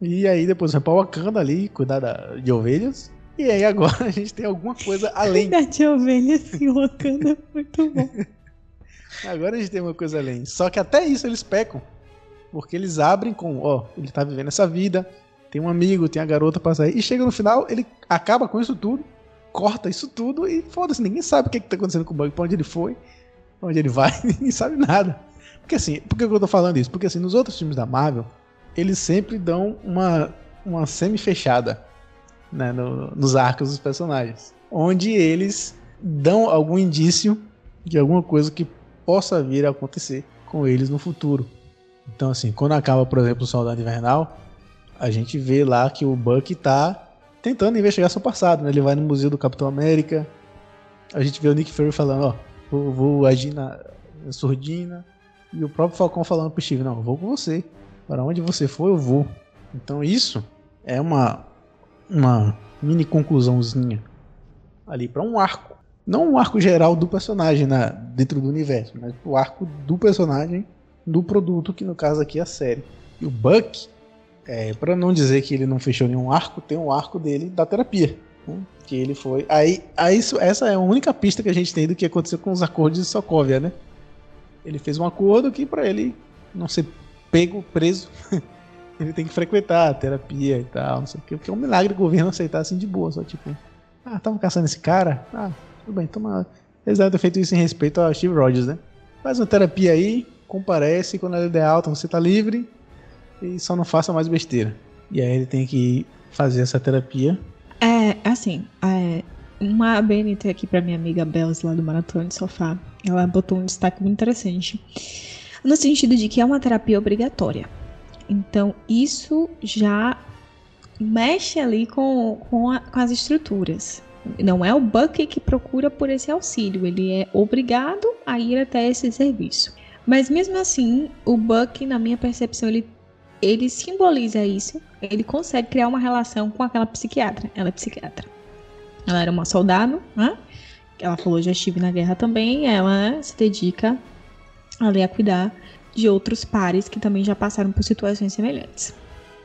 e aí depois vai pra Wakanda ali, cuidar da, de ovelhas. E aí agora <laughs> a gente tem alguma coisa além. Cuidar de ovelhas em Wakanda é muito bom. <laughs> agora a gente tem uma coisa além. Só que até isso eles pecam. Porque eles abrem com, ó, ele tá vivendo essa vida, tem um amigo, tem a garota pra sair. E chega no final, ele acaba com isso tudo, corta isso tudo e foda-se, ninguém sabe o que, é que tá acontecendo com o Bug, pra onde ele foi, pra onde ele vai, <laughs> ninguém sabe nada. Porque assim, por que eu tô falando isso? Porque assim, nos outros filmes da Marvel, eles sempre dão uma, uma semi-fechada né, no, nos arcos dos personagens. Onde eles dão algum indício de alguma coisa que possa vir a acontecer com eles no futuro. Então, assim, quando acaba, por exemplo, o Soldado Invernal, a gente vê lá que o Buck tá tentando investigar seu passado, né? Ele vai no Museu do Capitão América, a gente vê o Nick Fury falando, ó, vou, vou agir na surdina, e o próprio Falcão falando pro Steve, não, eu vou com você. Para onde você for, eu vou. Então isso é uma uma mini conclusãozinha ali para um arco Não o arco geral do personagem na, dentro do universo, mas o arco do personagem do produto, que no caso aqui é a série. E o Buck, é, para não dizer que ele não fechou nenhum arco, tem um arco dele da terapia. Né? Que ele foi. Aí, aí isso, essa é a única pista que a gente tem do que aconteceu com os acordos de Sokovia, né? Ele fez um acordo que para ele não ser pego, preso, <laughs> ele tem que frequentar a terapia e tal, não sei o que. Porque é um milagre o governo aceitar assim de boa, só tipo, ah, tava caçando esse cara? Ah, tudo bem, toma. Eles devem ter feito isso em respeito a Steve Rogers, né? Faz uma terapia aí, comparece, quando ele der alta você tá livre e só não faça mais besteira. E aí ele tem que fazer essa terapia. É, assim, é, uma BNT aqui pra minha amiga Bells lá do Maratona de Sofá, ela botou um destaque muito interessante. No sentido de que é uma terapia obrigatória. Então, isso já mexe ali com, com, a, com as estruturas. Não é o Buck que procura por esse auxílio, ele é obrigado a ir até esse serviço. Mas mesmo assim, o Buck, na minha percepção, ele, ele simboliza isso. Ele consegue criar uma relação com aquela psiquiatra. Ela é psiquiatra. Ela era uma soldado, né? Ela falou, já estive na guerra também. Ela se dedica ali a cuidar de outros pares que também já passaram por situações semelhantes.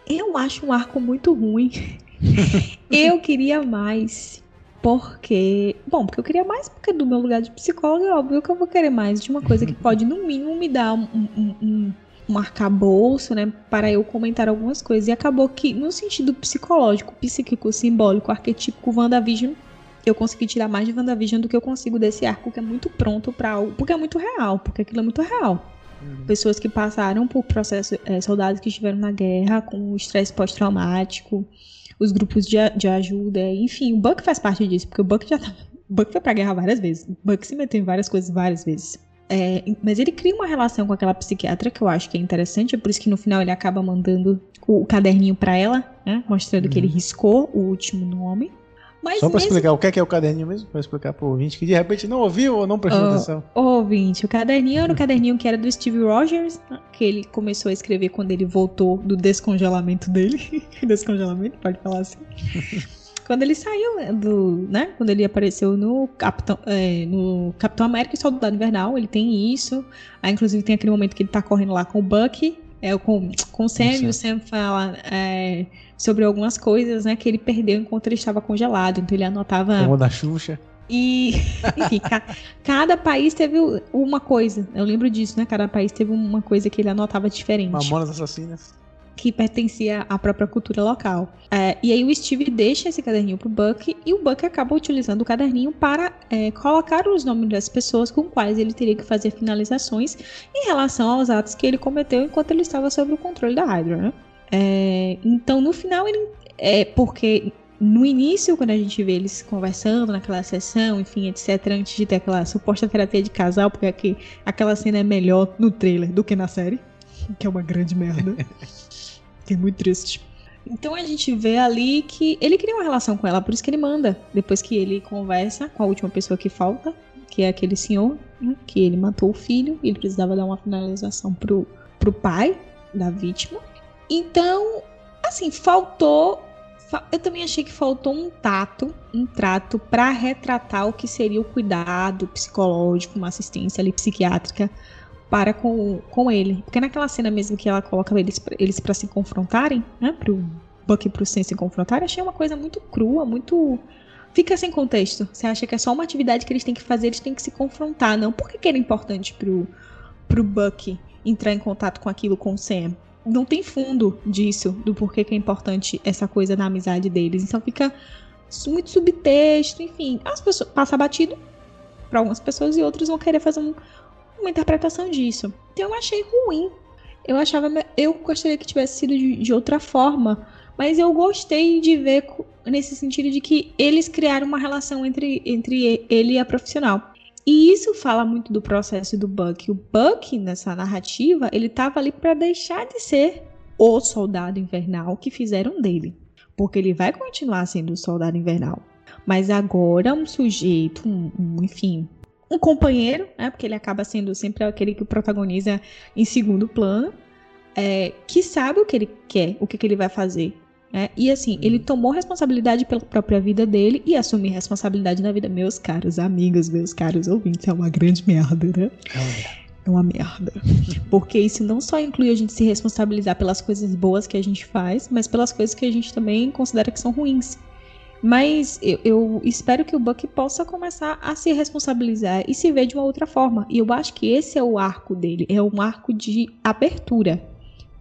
Eu acho um arco muito ruim. <laughs> eu queria mais. Porque. Bom, porque eu queria mais, porque do meu lugar de psicóloga, é óbvio que eu vou querer mais de uma coisa que pode, no mínimo, me dar um, um, um, um arcabouço, né? Para eu comentar algumas coisas. E acabou que, no sentido psicológico, psíquico, simbólico, arquetípico, WandaVision, eu consegui tirar mais de WandaVision do que eu consigo desse arco, que é muito pronto para algo. Porque é muito real, porque aquilo é muito real. Uhum. Pessoas que passaram por processo, é, soldados que estiveram na guerra com estresse pós-traumático, os grupos de, de ajuda, enfim, o Buck faz parte disso, porque o Buck já tá, o <laughs> Buck foi pra guerra várias vezes, o Buck se meteu em várias coisas várias vezes. É, mas ele cria uma relação com aquela psiquiatra que eu acho que é interessante, é por isso que no final ele acaba mandando o, o caderninho para ela, né, mostrando uhum. que ele uhum. riscou o último nome. Mas Só para explicar o que é, que é o caderninho mesmo, para explicar pro ouvinte que de repente não ouviu ou não prestou oh, atenção. Ouvinte, o caderninho era o caderninho que era do Steve Rogers, que ele começou a escrever quando ele voltou do descongelamento dele. <laughs> descongelamento, pode falar assim. <laughs> quando ele saiu né, do, né, quando ele apareceu no Capitão, é, no Capitão América e Soldado Invernal, ele tem isso. Aí inclusive tem aquele momento que ele tá correndo lá com o Bucky, é, com, com o Sam, e o Sam fala é, sobre algumas coisas, né, que ele perdeu enquanto ele estava congelado. Então ele anotava. Como da Xuxa. E, <laughs> enfim, ca, cada país teve uma coisa. Eu lembro disso, né? Cada país teve uma coisa que ele anotava diferente. Mamonas assassinas que pertencia à própria cultura local. É, e aí o Steve deixa esse caderninho pro Buck e o Buck acaba utilizando o caderninho para é, colocar os nomes das pessoas com quais ele teria que fazer finalizações em relação aos atos que ele cometeu enquanto ele estava sob o controle da Hydra. Né? É, então no final ele é porque no início, quando a gente vê eles conversando naquela sessão, enfim, etc., antes de ter aquela suposta terapia de casal, porque aqui, aquela cena é melhor no trailer do que na série, <laughs> que é uma grande merda. <laughs> Fiquei muito triste. Então a gente vê ali que ele cria uma relação com ela, por isso que ele manda. Depois que ele conversa com a última pessoa que falta, que é aquele senhor, né, que ele matou o filho, e ele precisava dar uma finalização pro, pro pai da vítima. Então, assim, faltou. Eu também achei que faltou um tato, um trato para retratar o que seria o cuidado psicológico, uma assistência ali psiquiátrica para com, com ele. Porque naquela cena mesmo que ela coloca eles, eles para se confrontarem, né? Pro Buck e pro Sam se confrontarem, achei uma coisa muito crua, muito. Fica sem contexto. Você acha que é só uma atividade que eles têm que fazer, eles têm que se confrontar, não? Por que, que era importante pro, pro Buck entrar em contato com aquilo com o Sam? Não tem fundo disso, do porquê que é importante essa coisa na amizade deles. Então fica muito subtexto, enfim. As pessoas passa batido para algumas pessoas e outros vão querer fazer um, uma interpretação disso. Então eu achei ruim. Eu achava. Eu gostaria que tivesse sido de, de outra forma. Mas eu gostei de ver nesse sentido de que eles criaram uma relação entre, entre ele e a profissional. E isso fala muito do processo do Buck. O Buck, nessa narrativa, ele estava ali para deixar de ser o soldado invernal que fizeram dele. Porque ele vai continuar sendo o soldado invernal. Mas agora um sujeito, um, um enfim, um companheiro, né? Porque ele acaba sendo sempre aquele que protagoniza em segundo plano, é, que sabe o que ele quer, o que, que ele vai fazer É, e assim, ele uhum. tomou responsabilidade pela própria vida dele e assumir responsabilidade na vida. Meus caros amigos, meus caros ouvintes, é uma grande merda, né? É uma merda. Porque isso não só inclui a gente se responsabilizar pelas coisas boas que a gente faz, mas pelas coisas que a gente também considera que são ruins. Mas eu, eu, espero que o Buck possa começar a se responsabilizar e se ver de uma outra forma. E eu acho que esse é o arco dele, é um arco de abertura.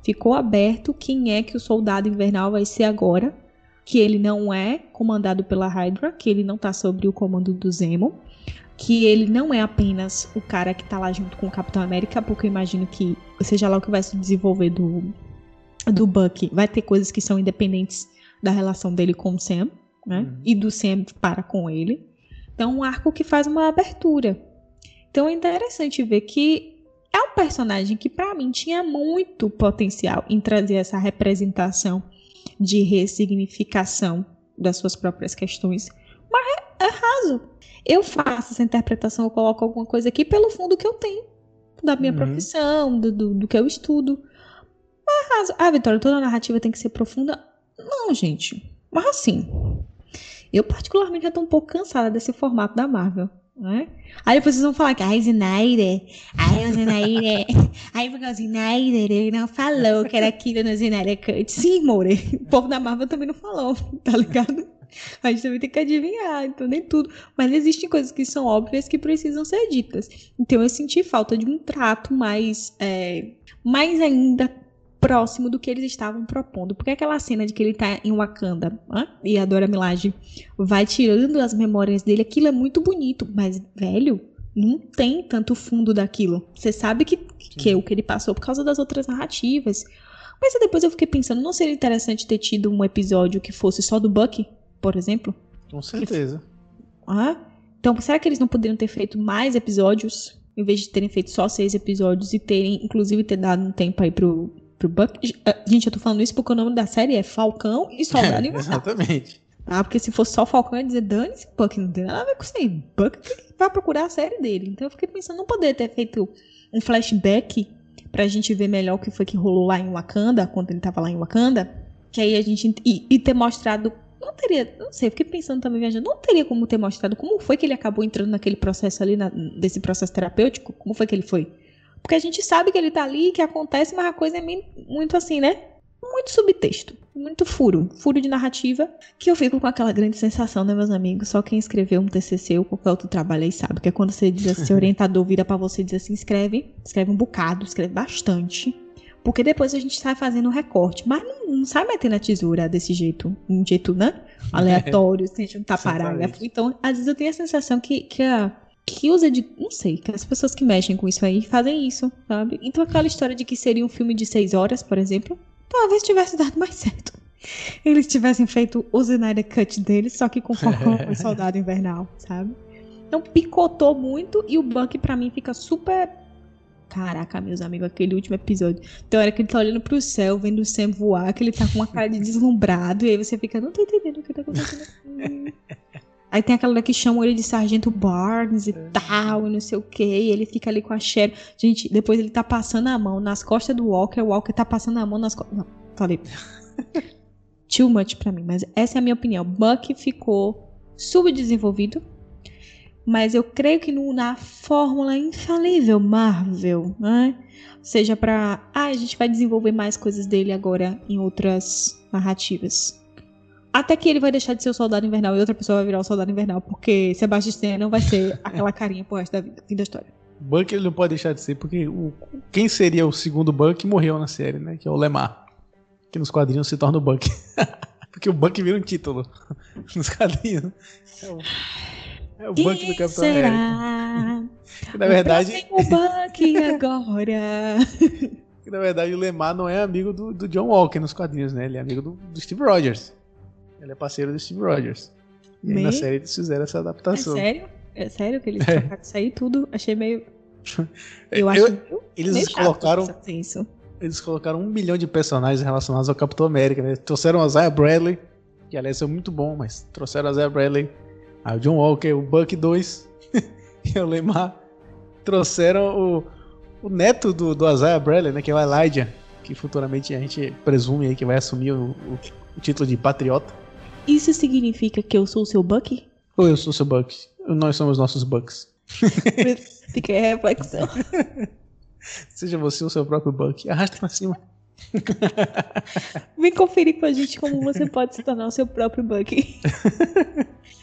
Ficou aberto quem é que o soldado invernal vai ser agora, que ele não é comandado pela Hydra, que ele não tá sobre o comando do Zemo, que ele não é apenas o cara que tá lá junto com o Capitão América, porque eu imagino que, seja lá o que vai se desenvolver do, do Buck, vai ter coisas que são independentes da relação dele com o Sam né? Uhum. E do sempre para com ele. Então, um arco que faz uma abertura. Então, é interessante ver que é um personagem que, para mim, tinha muito potencial em trazer essa representação de ressignificação das suas próprias questões. Mas é, é raso. Eu faço essa interpretação, eu coloco alguma coisa aqui pelo fundo que eu tenho, da minha uhum. profissão, do, do, do, que eu estudo. Mas é raso. Ah, Vitória, toda narrativa tem que ser profunda? Não, gente. Mas assim, eu, particularmente, já tô um pouco cansada desse formato da Marvel. Né? Aí depois vocês vão falar que a Snyder, a Snyder, aí porque o Snyder ele não falou que era aquilo no Snyder Cut. Sim, More, o povo da Marvel também não falou, <laughs> tá ligado? A gente também tem que adivinhar, então nem tudo. Mas existem coisas que são óbvias que precisam ser ditas. Então eu senti falta de um trato mais, é, mais ainda próximo do que eles estavam propondo. Porque aquela cena de que ele tá em Wakanda hein? e a Dora Milaje vai tirando as memórias dele, aquilo é muito bonito, mas, velho, não tem tanto fundo daquilo. Você sabe que, que é o que ele passou por causa das outras narrativas. Mas depois eu fiquei pensando, não seria interessante ter tido um episódio que fosse só do Bucky, por exemplo? Com certeza. Ah, então, será que eles não poderiam ter feito mais episódios? Em vez de terem feito só seis episódios e terem, inclusive, ter dado um tempo aí pro, pro Buck. Eh, gente, eu tô falando isso porque o nome da série é Falcão e Soldado <laughs> Invernal. Exatamente. Ah, porque se fosse só Falcão, eu ia dizer, dane-se, Buck, não tem nada a ver com isso aí. Buck vai procurar a série dele. Então eu fiquei pensando, não poderia ter feito um flashback pra gente ver melhor o que foi que rolou lá em Wakanda, quando ele tava lá em Wakanda. Que aí a gente. E, e ter mostrado. Não teria. Não sei, eu fiquei pensando também, viajando. Não teria como ter mostrado como foi que ele acabou entrando naquele processo ali, na, desse processo terapêutico. Como foi que ele foi porque a gente sabe que ele tá ali, que acontece, mas a coisa é muito assim, né? Muito subtexto, muito furo, furo de narrativa, que eu fico com aquela grande sensação, né, meus amigos? Só quem escreveu um TCC ou qualquer outro trabalho aí sabe, que é quando você diz assim, seu <laughs> orientador vira para você e diz assim, escreve, escreve um bocado, escreve bastante, porque depois a gente sai fazendo um recorte, mas não, não sai metendo a tesoura desse jeito, um jeito, né, <laughs> aleatório, sem juntar parágrafo. Então, às vezes eu tenho a sensação que, que a que usa de. Não sei, que as pessoas que mexem com isso aí fazem isso, sabe? Então aquela história de que seria um filme de seis horas, por exemplo, talvez tivesse dado mais certo. <laughs> Eles tivessem feito o Snyder Cut deles, só que com Falcão e <laughs> Soldado Invernal, sabe? Então picotou muito e o Buck para mim fica super. Caraca, meus amigos, aquele último episódio. Tem hora que ele tá olhando pro céu, vendo o Sam voar, que ele tá com uma cara de deslumbrado, e aí você fica, não tô entendendo o que tá acontecendo aqui. <laughs> Aí tem aquela que chamam ele de Sargento Barnes e é. tal, e não sei o que. E ele fica ali com a Sherry. Gente, depois ele tá passando a mão nas costas do Walker. O Walker tá passando a mão nas costas. Não, falei. <laughs> Too much pra mim, mas essa é a minha opinião. Buck ficou subdesenvolvido. Mas eu creio que no, na fórmula infalível Marvel, né? Seja pra. Ah, a gente vai desenvolver mais coisas dele agora em outras narrativas. Até que ele vai deixar de ser o soldado invernal e outra pessoa vai virar o soldado invernal, porque Sebastian não vai ser <laughs> aquela carinha pro resto da vida, fim da história. Buck ele não pode deixar de ser, porque o, quem seria o segundo Buck morreu na série, né? Que é o Lemar. Que nos quadrinhos se torna o Buck. <laughs> porque o Buck vira um título <laughs> nos quadrinhos. É o, é o Buck do Capitão será? América. Que, na verdade. O Buck agora. que, na verdade, o Lemar não é amigo do, do John Walker nos quadrinhos, né? Ele é amigo do, do Steve Rogers. Ele é parceiro do Steve Rogers. E aí na série eles fizeram essa adaptação. É sério? É sério que eles é. trocaram isso aí tudo? Achei meio. <laughs> Eu acho eu, Eles meio colocaram. Isso. Eles colocaram um milhão de personagens relacionados ao Capitão América, né? Trouxeram a Zaya Bradley, que aliás é muito bom, mas trouxeram a Zaya Bradley, a John Walker, o Buck 2 <laughs> e o Lemar. Trouxeram o, o neto do, do Isaiah Bradley, né? Que é o Elijah que futuramente a gente presume aí que vai assumir o, o, o título de patriota. Isso significa que eu sou o seu Buck? Ou eu sou o seu Buck? Nós somos nossos Bucks. <laughs> Fica a reflexão. <laughs> Seja você o seu próprio Buck. Arrasta pra cima. <laughs> Vem conferir com a gente como você pode se tornar o seu próprio Buck.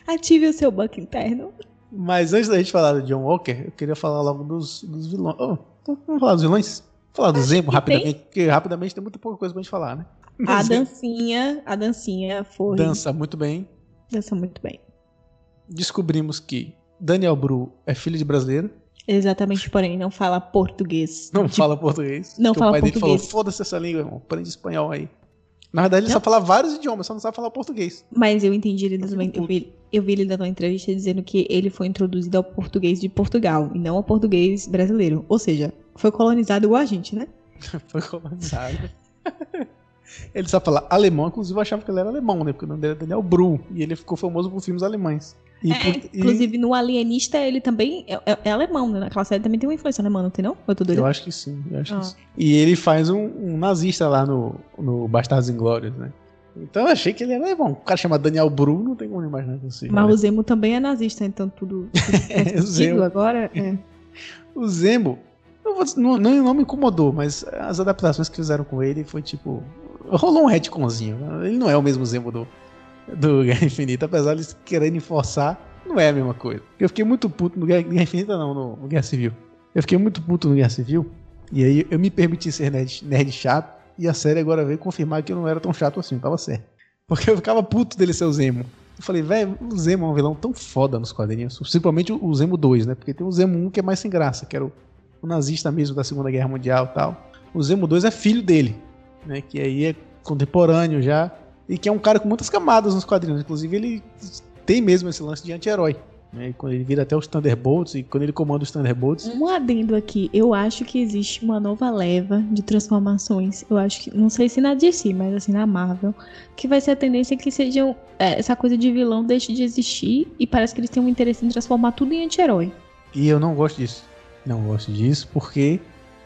Ative o seu Buck interno. Mas antes da gente falar do John Walker, eu queria falar logo dos, dos vilões. Oh, vamos falar dos vilões? Falar do Zemo rapidamente, tem? porque rapidamente tem muita pouca coisa pra gente falar, né? A dancinha, a dancinha foi. Dança muito bem. Dança muito bem. Descobrimos que Daniel Bru é filho de brasileiro. Exatamente, porém não fala português. Não fala português. Não fala o pai português. dele falou: foda-se essa língua, irmão. Aprende espanhol aí. Na verdade, ele não. só fala vários idiomas, só não sabe falar português. Mas eu entendi ele dando uma, eu, vi, eu vi ele dando uma entrevista dizendo que ele foi introduzido ao português de Portugal e não ao português brasileiro. Ou seja, foi colonizado igual a gente, né? <laughs> foi colonizado. <laughs> ele só fala alemão, inclusive eu achava que ele era alemão, né? Porque o nome dele é Daniel Bru. E ele ficou famoso por filmes alemães. E, é, por, inclusive, e... no Alienista, ele também é, é, é, alemão, né? Naquela série também tem uma influência alemã, não tem não? Eu, tô eu acho que sim, eu acho ah. que sim. E ele faz um, um, nazista lá no, no Bastardos Inglórios, né? Então eu achei que ele era alemão. O cara chama Daniel Bru, não tem como imaginar que assim. Mas né? o Zemo também é nazista, então tudo, tudo <laughs> é, o Zemo. agora é. <laughs> O Zemo, não, não, não me incomodou, mas as adaptações que fizeram com ele foi tipo... Rolou um retconzinho. Ele não é o mesmo Zemo do, do <laughs> Guerra Infinita, apesar de eles quererem forçar, não é a mesma coisa. Eu fiquei muito puto no Guerra, Guerra Infinita, não, no, no, Guerra Civil. Eu fiquei muito puto no Guerra Civil, e aí eu me permiti ser nerd, nerd chato, e a série agora veio confirmar que eu não era tão chato assim, tava certo. Porque eu ficava puto dele ser o Zemo. Eu falei, velho, o Zemo é um vilão tão foda nos quadrinhos, principalmente o Zemo 2, né? Porque tem o Zemo 1 que é mais sem graça, que era o, o nazista mesmo da Segunda Guerra Mundial e tal. O Zemo 2 é filho dele, né? Que aí é contemporâneo já e que é um cara com muitas camadas nos quadrinhos. Inclusive, ele tem mesmo esse lance de anti-herói. Né? Quando ele vira até os Thunderbolts e quando ele comanda os Thunderbolts. Um adendo aqui, eu acho que existe uma nova leva de transformações. Eu acho que, não sei se na DC, mas assim na Marvel, que vai ser a tendência que sejam é, essa coisa de vilão deixe de existir e parece que eles têm um interesse em transformar tudo em anti-herói. E eu não gosto disso. Não gosto disso porque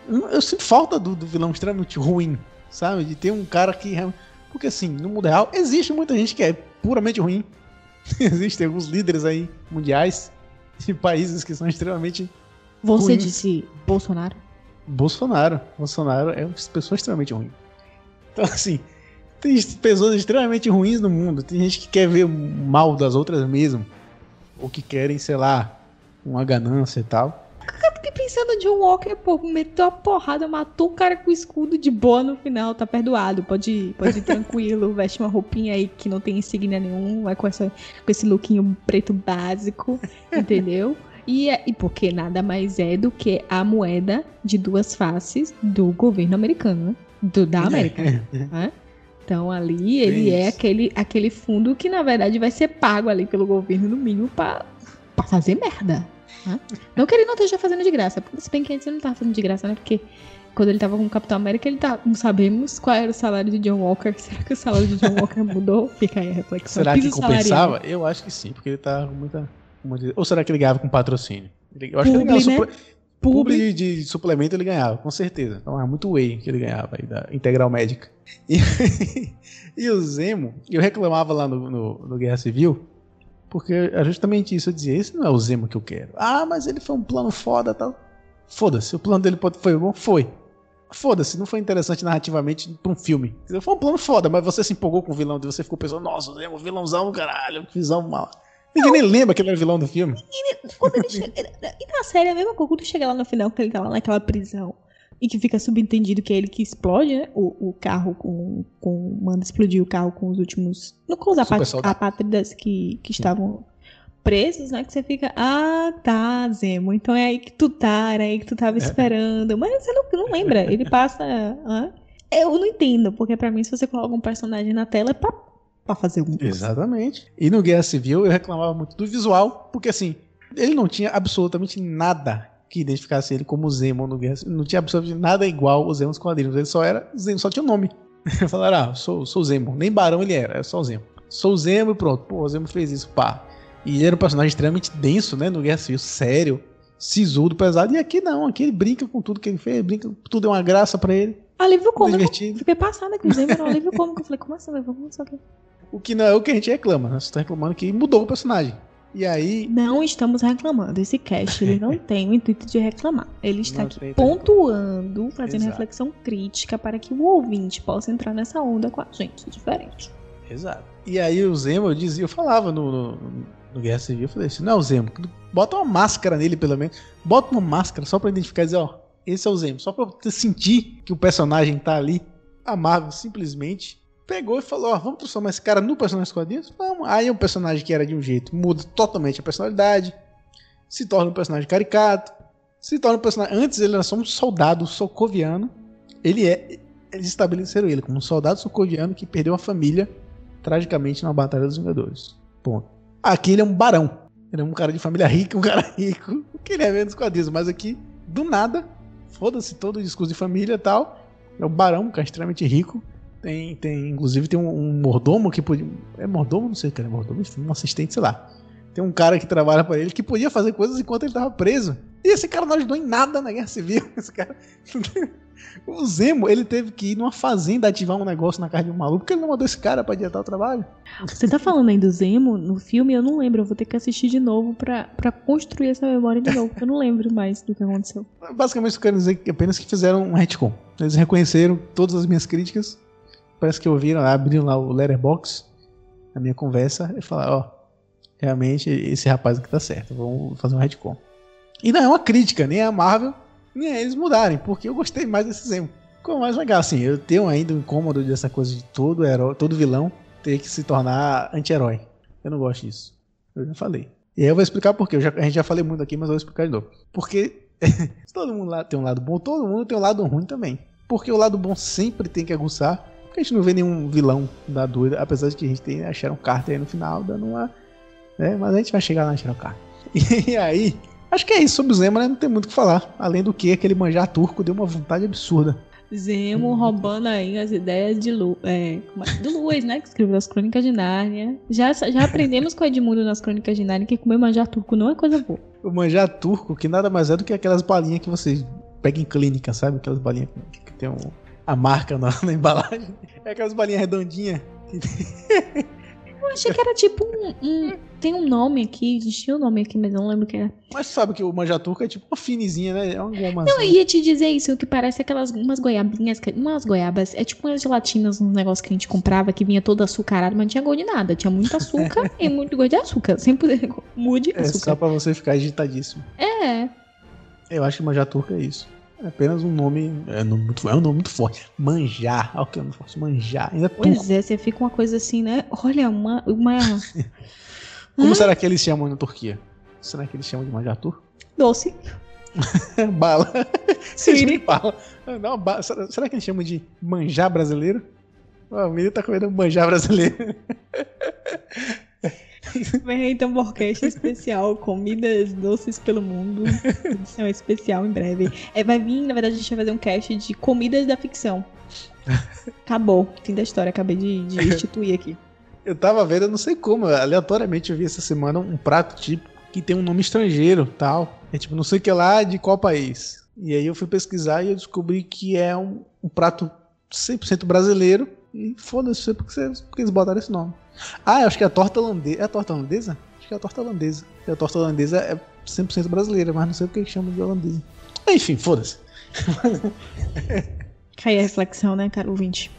eu sinto falta do, do vilão extremamente ruim, sabe? De ter um cara que porque assim, no mundo real, existe muita gente que é puramente ruim. <laughs> Existem alguns líderes aí mundiais de <laughs> países que são extremamente. Você ruins. disse Bolsonaro? Bolsonaro. Bolsonaro é uma pessoa extremamente ruim. Então, assim, tem pessoas extremamente ruins no mundo. Tem gente que quer ver o mal das outras mesmo. Ou que querem, sei lá, uma ganância e tal fiquei pensando, John Walker, pô, meteu a porrada, matou o cara com escudo de boa no final, tá perdoado, pode ir, pode ir tranquilo, <laughs> veste uma roupinha aí que não tem insígnia nenhum, vai com, essa, com esse lookinho preto básico, entendeu? E, é, e porque nada mais é do que a moeda de duas faces do governo americano, né? Do, da América. né? Então ali ele é aquele, aquele fundo que na verdade vai ser pago ali pelo governo no mínimo para fazer merda. Né? Não que ele não esteja fazendo de graça, se bem que antes ele não estava fazendo de graça, né? Porque quando ele estava com o Capitão América, ele tá. Não sabemos qual era o salário de John Walker. <laughs> Será que o salário de John Walker mudou? Fica aí a reflexão. Será que compensava? Salarial. Eu acho que sim, porque ele tá com muita. Ou será que ele ganhava com patrocínio? Eu acho Publi, que ele ganhava né? Publi de, de, suplemento ele ganhava, com certeza. Então é muito whey que ele ganhava aí da Integral Médica. <laughs> E, e o Zemo, eu reclamava lá no, no, no Guerra Civil porque é justamente isso. Eu dizia, esse não é o Zemo que eu quero. Ah, mas ele foi um plano foda tal. Foda-se, o plano dele foi bom? Foi. Foda-se, não foi interessante narrativamente pra um filme. Foi um plano foda, mas você se empolgou com o vilão, e você ficou pensando, nossa, o Zemo, vilãozão, caralho, visão mal. Ninguém nem lembra que ele era vilão do filme. <laughs> Chega, e na série é a mesma coisa, quando chega lá no final, que ele tá lá naquela prisão e que fica subentendido que é ele que explode, né? O, o carro com, com. Manda explodir o carro com os últimos. No, com os apátridas que, que estavam presos, né? Que você fica. Ah, tá, Zemo. Então é aí que tu tá, era aí que tu tava é. esperando. Mas você não, não lembra. <laughs> Ele passa. Ah, eu não entendo, porque para mim, se você coloca um personagem na tela, é pra, pra fazer um. Exatamente. E no Guerra Civil eu reclamava muito do visual, porque assim, ele não tinha absolutamente nada que identificasse ele como Zemo no Guerra Não tinha absolutamente nada igual o Zemo nos quadrinhos. Ele só era Zemo, só tinha o um nome. <laughs> Falaram, ah, sou, sou Zemo. Nem Barão ele era, é só o Zemo. Sou o Zemo e pronto. Pô, o Zemo fez isso, pá. E ele era um personagem extremamente denso, né? No Guerra Civil, sério, sisudo, pesado. E aqui não, aqui ele brinca com tudo que ele fez, brinca, tudo é uma graça para ele. Alívio cômico. Divertido. Fiquei passada com o Zemo era um alívio <laughs> cômico. Eu falei, como assim? Vamos aqui. O que não é o que a gente reclama, né? Você tá reclamando que mudou o personagem. E aí. Não estamos reclamando. Esse cast ele não <laughs> tem o intuito de reclamar. Ele está não aqui pontuando, fazendo Exato. reflexão crítica para que o ouvinte possa entrar nessa onda com a gente. Diferente. Exato. E aí o Zemo, eu dizia, eu falava no, no, no Guerra Civil, eu falei assim, não é o Zemo, bota uma máscara nele pelo menos. Bota uma máscara só pra identificar e dizer, ó, esse é o Zemo. Só pra você sentir que o personagem tá ali. A Marvel simplesmente pegou e falou: Ó, vamos transformar esse cara no personagem dos quadrinhos? Vamos. Aí é um personagem que era de um jeito, muda totalmente a personalidade, se torna um personagem caricato, se torna um personagem. Antes ele era só um soldado socoviano. Ele é. Eles estabeleceram ele como um soldado socoviano que perdeu a família tragicamente na Batalha dos Vingadores. Ponto. Aqui ele é um barão. Ele é um cara de família rica, um cara <laughs> rico. Que ele é menos quadrinhos, mas aqui, do nada, foda-se todo o discurso de família e tal. É o barão, um cara extremamente rico. Tem, tem, inclusive tem um, um mordomo que podia. É mordomo? Não sei o que é mordomo, enfim, um assistente, sei lá. Tem um cara que trabalha para ele que podia fazer coisas enquanto ele tava preso. E esse cara não ajudou em nada na guerra civil. <laughs> Esse cara. O Zemo, ele teve que ir numa fazenda ativar um negócio na casa de um maluco, porque ele não mandou esse cara pra adiantar o trabalho. Você tá falando aí do Zemo no filme? Eu não lembro, eu vou ter que assistir de novo pra, pra construir essa memória de novo, porque eu não lembro mais do que aconteceu. Basicamente, eu quero dizer apenas que fizeram um retcon. Eles reconheceram todas as minhas críticas, parece que ouviram, abriram lá o letterbox, a minha conversa, e falaram, ó, realmente esse rapaz aqui tá certo, vamos fazer um retcon. E não é uma crítica, nem a Marvel, nem a eles mudarem, porque eu gostei mais desse Zemo. Ficou mais legal, assim, eu tenho ainda o um incômodo dessa coisa de todo herói, todo vilão ter que se tornar anti-herói. Eu não gosto disso. Eu já falei. E aí eu vou explicar por quê. Já, a gente já falei muito aqui, mas eu vou explicar de novo. Porque <laughs> todo mundo lá tem um lado bom, todo mundo tem um lado ruim também. Porque o lado bom sempre tem que aguçar. Porque a gente não vê nenhum vilão da dúvida, apesar de que a gente tem a Sharon Carter aí no final, dando uma. Né? Mas a gente vai chegar lá na Sharon Carter. <laughs> E aí, acho que é isso sobre o Zema, né? Não tem muito o que falar. Além do que aquele manjar turco deu uma vontade absurda. Zemo roubando aí as ideias de Lu, é, é, do Luiz, né? Que escreveu as Crônicas de Nárnia. Já, já aprendemos com o Edmundo nas Crônicas de Nárnia que comer manjar turco não é coisa boa. O manjar turco, que nada mais é do que aquelas balinhas que você pega em clínica, sabe? Aquelas balinhas que tem um, a marca na, na embalagem. É aquelas balinhas redondinhas. <laughs> Eu achei que era tipo um, um, Tem um nome aqui, existia um nome aqui, mas eu não lembro o que era. Mas sabe que o manjaturca é tipo uma finizinha, né? É uma goma. Não, eu ia te dizer isso, que parece aquelas umas goiabinhas, umas goiabas. É tipo umas gelatinas, um negócio que a gente comprava que vinha todo açucarado, mas não tinha gosto de nada. Tinha muito açúcar <laughs> e muito gosto de açúcar. Sempre mude açúcar. É só pra você ficar agitadíssimo. É. Eu acho que manjaturca é isso. É apenas um nome. É, nome muito, é um nome muito forte. Manjar. Olha o que é um nome forte. Manjar. Ainda pois turco. é, você fica uma coisa assim, né? Olha, uma. uma... <laughs> Como ah? será que eles chamam na Turquia? Será que eles chamam de manjar turco? Doce. <laughs> bala. Siri. bala. Não, bala. Será que eles chamam de manjar brasileiro? O menino tá comendo manjar brasileiro. <laughs> Vem orquestra especial, comidas doces pelo mundo. Edição especial em breve. É, vai vir, na verdade, a gente vai fazer um cast de comidas da ficção. Acabou. Fim da história. Acabei de, de instituir aqui. Eu tava vendo, eu não sei como, aleatoriamente eu vi essa semana um prato tipo que tem um nome estrangeiro tal. É tipo, não sei o que lá de qual país. E aí eu fui pesquisar e eu descobri que é um, um prato 100% brasileiro. E foda-se, porque, porque eles botaram esse nome. Ah, eu acho que é a torta holandesa. É a torta holandesa? Acho que é a torta holandesa. a torta holandesa é 100% brasileira, mas não sei o que chama de holandesa. Enfim, foda-se. <laughs> Cai a reflexão, né, cara, ouvinte?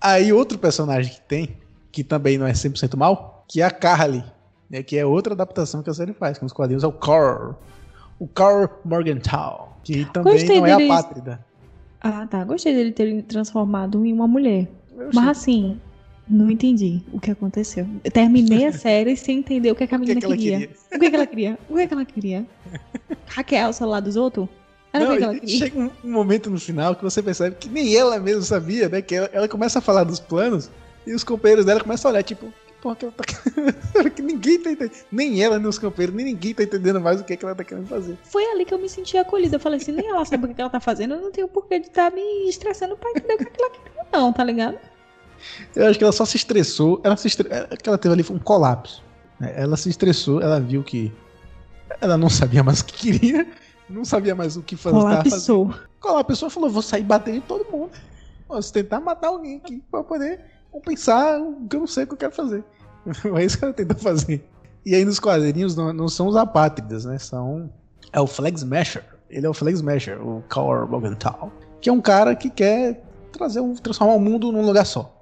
Aí outro personagem que tem, que também não é 100% mal, que é a Carly, né, que é outra adaptação que a série faz com os quadrinhos, é o Carl. O Carl Morgenthau, que também Gostei não é a pátrida. Ah, tá. Gostei dele ter transformado em uma mulher. Mas assim, não entendi o que aconteceu. Eu terminei a <laughs> série sem entender o que, a menina que que queria. queria. O que, que ela queria? O que, que ela queria? <laughs> Hackear o celular dos outros? Era não, que que chega um, um, momento no final que você percebe que nem ela mesmo sabia, né? Que ela, ela, começa a falar dos planos e os companheiros dela começam a olhar, tipo, que porra que ela tá <laughs> que ninguém tá entendendo. Nem ela, nem os companheiros, nem ninguém tá entendendo mais o que, é que ela tá querendo fazer. Foi ali que eu me senti acolhida. Eu falei assim, nem ela sabe o que ela tá fazendo, eu não tenho porquê de estar tá me estressando pra entender o que ela queria, não, tá ligado? Eu acho que ela só se estressou. Ela se estre... É que ela teve ali um colapso. Né? Ela se estressou, ela viu que ela não sabia mais o que queria, não sabia mais o que fazer. Colapsou. Colapsou e falou: vou sair batendo em todo mundo. Posso tentar matar alguém aqui pra poder compensar o que eu não sei o que eu quero fazer. <laughs> é isso que ela tenta fazer. E aí nos quadrinhos não, não são os apátridas, né? São. É o Flag Smasher. Ele é o Flag Smasher, o Carl Morgenthau. Que é um cara que quer trazer um, transformar o mundo num lugar só.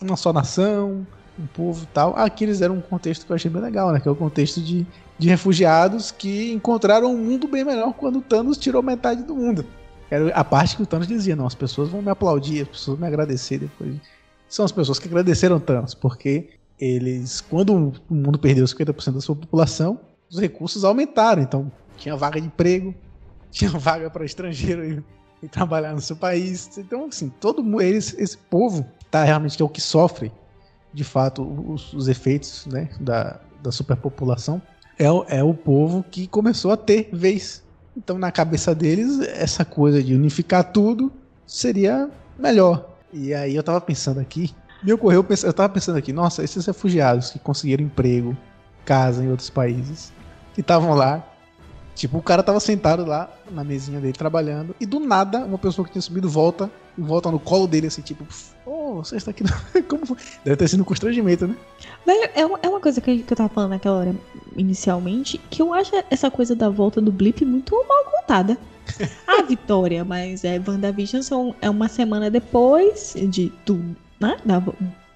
Uma só nação, um povo tal. Aqui eles deram um contexto que eu achei bem legal, né? Que é o contexto de, de refugiados que encontraram um mundo bem melhor quando o Thanos tirou metade do mundo. Era a parte que o Thanos dizia, não, as pessoas vão me aplaudir, as pessoas vão me agradecer depois. São as pessoas que agradeceram Thanos, porque eles, quando o mundo perdeu 50% da sua população, os recursos aumentaram. Então, tinha vaga de emprego, <laughs> tinha vaga para estrangeiro <laughs> e, trabalhar no seu país. Então, assim, todo mundo, esse povo tá realmente é o que sofre, de fato, os, os efeitos né, da, da superpopulação. É, é o povo que começou a ter vez. Então, na cabeça deles, essa coisa de unificar tudo seria melhor. E aí eu tava pensando aqui me ocorreu, eu tava pensando aqui, nossa, esses refugiados que conseguiram emprego, casa em outros países, que estavam lá, tipo, o cara tava sentado lá na mesinha dele trabalhando, e do nada, uma pessoa que tinha subido volta, e volta no colo dele, assim, tipo, oh, você está aqui. <laughs> Como foi? Deve ter sido um constrangimento, né? Velho, é, uma, é uma coisa que, que eu tava falando naquela hora, inicialmente, que eu acho essa coisa da volta do Blip muito mal contada. A <laughs> vitória, mas é WandaVision são, é uma semana depois de tudo né? Da,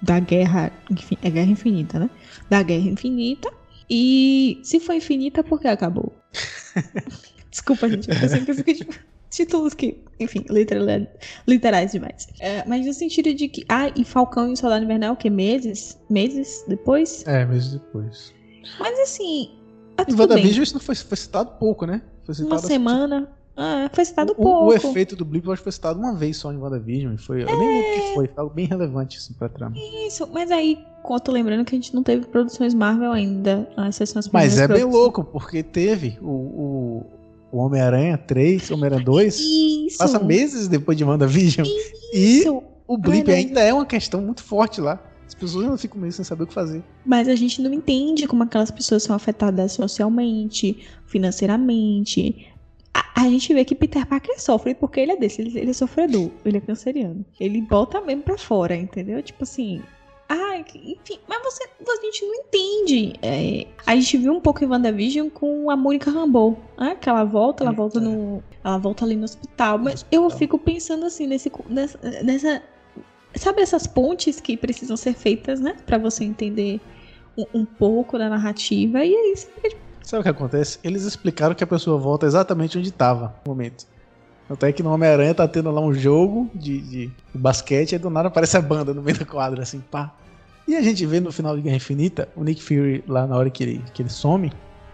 da guerra, enfim, é guerra infinita, né? Da guerra infinita. E se foi infinita, por que acabou? <laughs> Desculpa, gente. Eu sempre fico tipo, títulos que, enfim, literal, literais demais. É, mas no sentido de que. Ah, e Falcão e o Soldado Invernal, o que? Meses? Meses depois? É, meses depois. Mas assim. Ah, em WandaVision isso não foi, foi citado pouco, né? Foi citado Uma assim, semana. Ah, foi citado o, pouco. O efeito do blip eu acho que foi citado uma vez só em WandaVision. Foi, é... Eu nem lembro o que foi, foi algo bem relevante assim pra trama. Isso, mas aí, conto lembrando que a gente não teve produções Marvel ainda, a exceção Mas é bem louco, porque teve o, o, o Homem-Aranha 3, Homem-Aranha 2. Isso. Passa meses depois de WandaVision. Isso. E o blip ainda é uma questão muito forte lá. As pessoas não ficam meio sem saber o que fazer. Mas a gente não entende como aquelas pessoas são afetadas socialmente, financeiramente, a, a, gente vê que Peter Parker sofre porque ele é desse, ele, ele é sofredor, ele é canceriano. Ele bota mesmo pra fora, entendeu? Tipo assim, ah, enfim, mas você, a gente não entende. É, a gente viu um pouco em WandaVision com a Mônica Rambeau, né? Que ela volta, ela volta no. Ela volta ali no hospital. Mas eu fico pensando assim, nesse, nessa, nessa. Sabe essas pontes que precisam ser feitas, né? Pra você entender um, um pouco da narrativa. E aí você fica tipo, Sabe o que acontece? Eles explicaram que a pessoa volta exatamente onde estava no momento. Até que no Homem-Aranha tá tendo lá um jogo de, de, basquete e do nada aparece a banda no meio da quadra, assim, pá. E a gente vê no final de Guerra Infinita, o Nick Fury, lá na hora que ele, que ele some,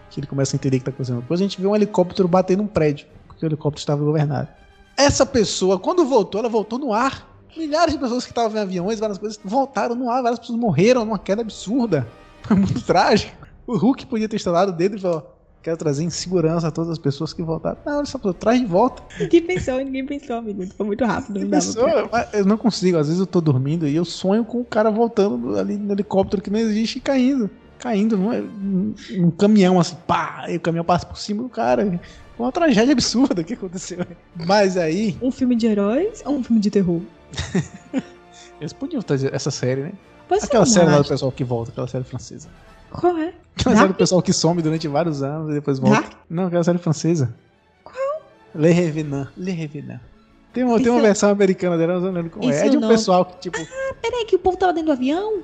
que ele começa a entender que tá acontecendo. Depois a gente vê um helicóptero bater num prédio, porque o helicóptero estava governado. Essa pessoa, quando voltou, ela voltou no ar. Milhares de pessoas que estavam em aviões, várias coisas, voltaram no ar, várias pessoas morreram numa queda absurda. Foi muito trágico. O Hulk podia ter instalado o dedo e falou: quero trazer insegurança a todas as pessoas que voltaram. Não, ele só falou, traz de volta. Ninguém pensou, ninguém pensou, amigo. Foi muito rápido. Não pensou, eu não consigo. Às vezes eu tô dormindo e eu sonho com o cara voltando ali no helicóptero que não existe e caindo. Caindo num, num caminhão assim, pá, e o caminhão passa por cima do cara. Uma tragédia absurda que aconteceu. Mas aí. Um filme de heróis ou um filme de terror? <laughs> Eles podiam fazer essa série, né? Pois aquela série lá do pessoal que volta, aquela série francesa. Qual é? <laughs> Aquela série do pessoal que some durante vários anos e depois volta. Dark? Não, aquela série francesa. Qual? Le Revenant. Le Revenant. Tem uma, tem uma versão americana dela, não lembro como é. É de um não... pessoal que, tipo. Ah, peraí, que o povo tava dentro do avião?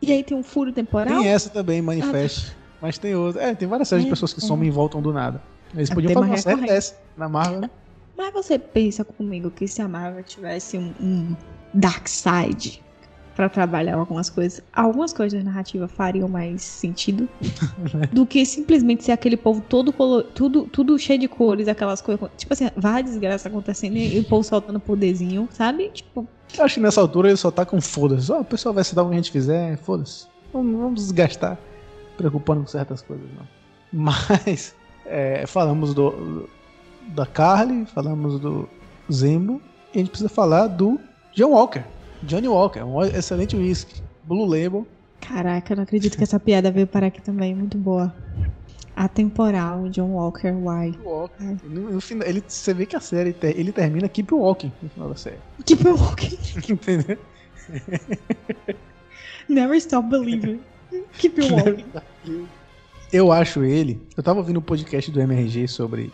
E aí tem um furo temporal? Tem essa também, Manifest. Ah, tá. Mas tem outra. É, tem várias séries é, de pessoas que é. somem e voltam do nada. Eles é podiam fazer uma série dessa na Marvel, né? Mas você pensa comigo que se a Marvel tivesse um, um Dark Side para trabalhar algumas coisas. Algumas coisas da narrativa fariam mais sentido <laughs> do que simplesmente ser aquele povo todo color, tudo, tudo cheio de cores, aquelas coisas. Tipo assim, várias desgraças acontecendo e o povo soltando poderzinho, sabe? Tipo. Eu acho que nessa altura ele só tá com foda-se. Oh, o pessoal vai se dar o que a gente fizer, foda-se. Não vamos desgastar preocupando com certas coisas, não. Mas é, falamos do, da Carly, falamos do Zembo, e a gente precisa falar do John Walker. Johnny Walker, um excelente whisky. Blue Label. Caraca, eu não acredito que essa piada veio parar aqui também. Muito boa. Atemporal, John Walker White. Walker. É. No, no, final, ele, você vê que a série ele termina Keep Walking no final da série. Keep Walking. <laughs> Entendeu? Never stop believing. Keep <laughs> walking. Eu acho ele. Eu tava ouvindo um podcast do MRG sobre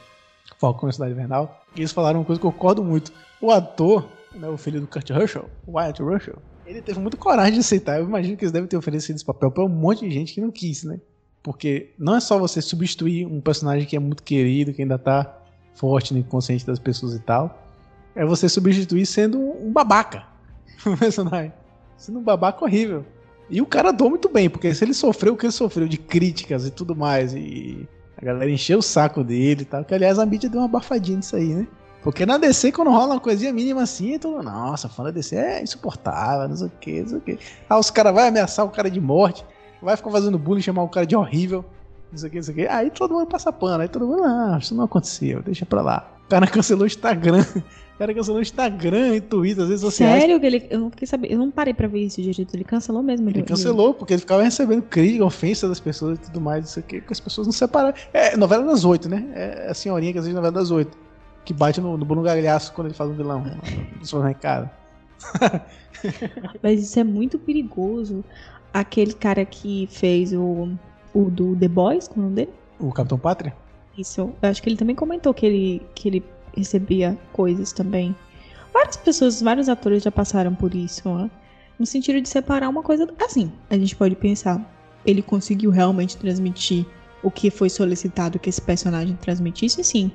Falcão na Cidade Invernal. E eles falaram uma coisa que eu concordo muito. O ator, né, o filho do Kurt Russell, Wyatt Russell, ele teve muita coragem de aceitar. Eu imagino que eles devem ter oferecido esse papel pra um monte de gente que não quis, né? Porque não é só você substituir um personagem que é muito querido, que ainda tá forte no inconsciente das pessoas e tal. É você substituir sendo um babaca. <laughs> Um personagem. Sendo um babaca horrível. E o cara doou muito bem, porque se ele sofreu o que ele sofreu de críticas e tudo mais, e a galera encheu o saco dele e tal, que aliás a mídia deu uma abafadinha nisso aí, né? Porque na DC, quando rola uma coisinha mínima assim, é todo, nossa, fã da DC é insuportável, não sei o que, não sei o que. Ah, os caras vão ameaçar o cara de morte vai ficar fazendo bullying, chamar o cara de horrível, isso aqui, isso aqui. Aí todo mundo passa pano, aí todo mundo, ah, isso não aconteceu, deixa pra lá. O cara <laughs> cancelou o Instagram. O cara cancelou o Instagram e Twitter, às vezes sociais. Sério que ele. Eu não fiquei sabendo. Eu não parei pra ver isso direito. Ele cancelou mesmo. Ele, ele cancelou, porque ele ficava recebendo crítica, ofensa das pessoas e tudo mais, isso aqui, que as pessoas não separaram. É novela das oito, né? É a senhorinha que assiste novela das oito. Que bate no, no Bruno Gagliasso quando ele faz um vilão. Seu recado. <laughs> Mas isso é muito perigoso aquele cara que fez o, o do The Boys, como é o nome dele? O Capitão Pátria? Isso. Eu acho que ele também comentou que ele, que ele recebia coisas também. Várias pessoas, vários atores já passaram por isso, né? No sentido de separar uma coisa. Assim, a gente pode pensar. Ele conseguiu realmente transmitir o que foi solicitado que esse personagem transmitisse? Sim.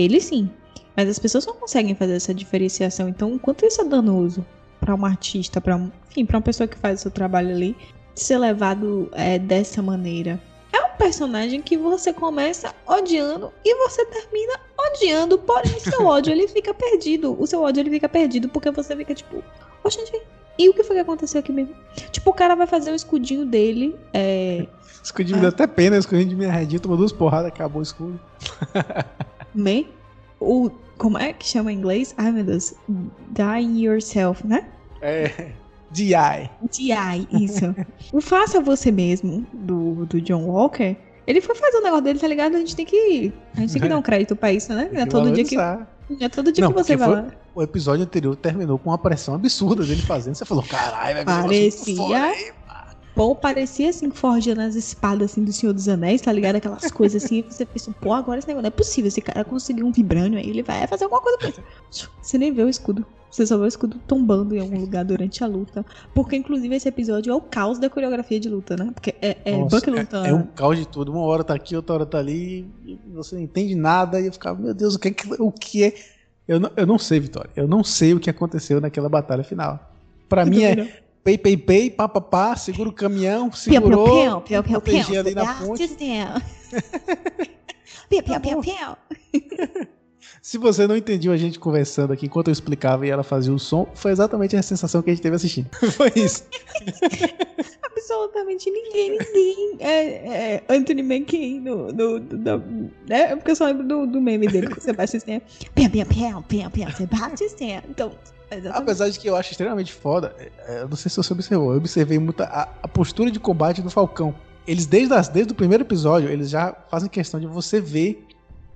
Ele sim. Mas as pessoas não conseguem fazer essa diferenciação. Então, quanto isso é danoso para um artista, para um, enfim, para uma pessoa que faz o seu trabalho ali, ser levado é, dessa maneira. É um personagem que você começa odiando e você termina odiando, porém seu ódio ele fica perdido. O seu ódio ele fica perdido porque você fica tipo, oxe, gente, e o que foi que aconteceu aqui mesmo? Tipo, o cara vai fazer o escudinho dele. É... <laughs> escudinho me deu até pena, o escudinho de minha redinha tomou duas porradas, acabou o escudo. <laughs> Me? O como é que chama em inglês? Ai, meu Deus. Die Yourself, né? É. DI. DI, isso. o Faça Você Mesmo, do, do John Walker, ele foi fazer o negócio dele, tá ligado? A gente tem que. A gente tem que dar um crédito pra isso, né? É todo dia que. É todo dia Não, que você vai lá. O episódio anterior terminou com uma pressão absurda dele fazendo. Você falou, caralho, vai Parecia. Pô, parecia assim, forjando as espadas assim do Senhor dos Anéis, tá ligado? Aquelas coisas assim, você pensa, pô, agora esse negócio não é possível. Esse cara conseguiu um vibrânio aí, ele vai fazer alguma coisa com isso. Você nem vê o escudo. Você só vê o escudo tombando em algum lugar durante a luta. Porque, inclusive, esse episódio é o caos da coreografia de luta, né? Porque é, é Nossa, Buck luta. É, é, um caos de tudo. Uma hora tá aqui, outra hora tá ali, e você não entende nada, e eu ficava, meu Deus, o que é. O que é? Eu, não, eu não sei, Vitória. Eu não sei o que aconteceu naquela batalha final. Para mim é Pei, pei, pei, pá, pá, pá, segura o caminhão, segurou, piu, piu, piu, piu, ali na ponte. <laughs> piu, piu, piu, <laughs> piu. Se você não entendeu a gente conversando aqui enquanto eu explicava e ela fazia o som, foi exatamente a sensação que a gente teve assistindo. <laughs> Foi isso. Absolutamente ninguém, ninguém. É, é Anthony McKay no, no, no, né? É porque eu só lembro do, do meme dele com o Sebastian Stan. Pia, pia, pia, pia, pia, Sebastian Stan. Então, Exatamente. Apesar de que eu acho extremamente foda, é, eu não sei se você observou, eu observei muito a, a postura de combate do Falcão. Eles, desde, as, desde o primeiro episódio, eles já fazem questão de você ver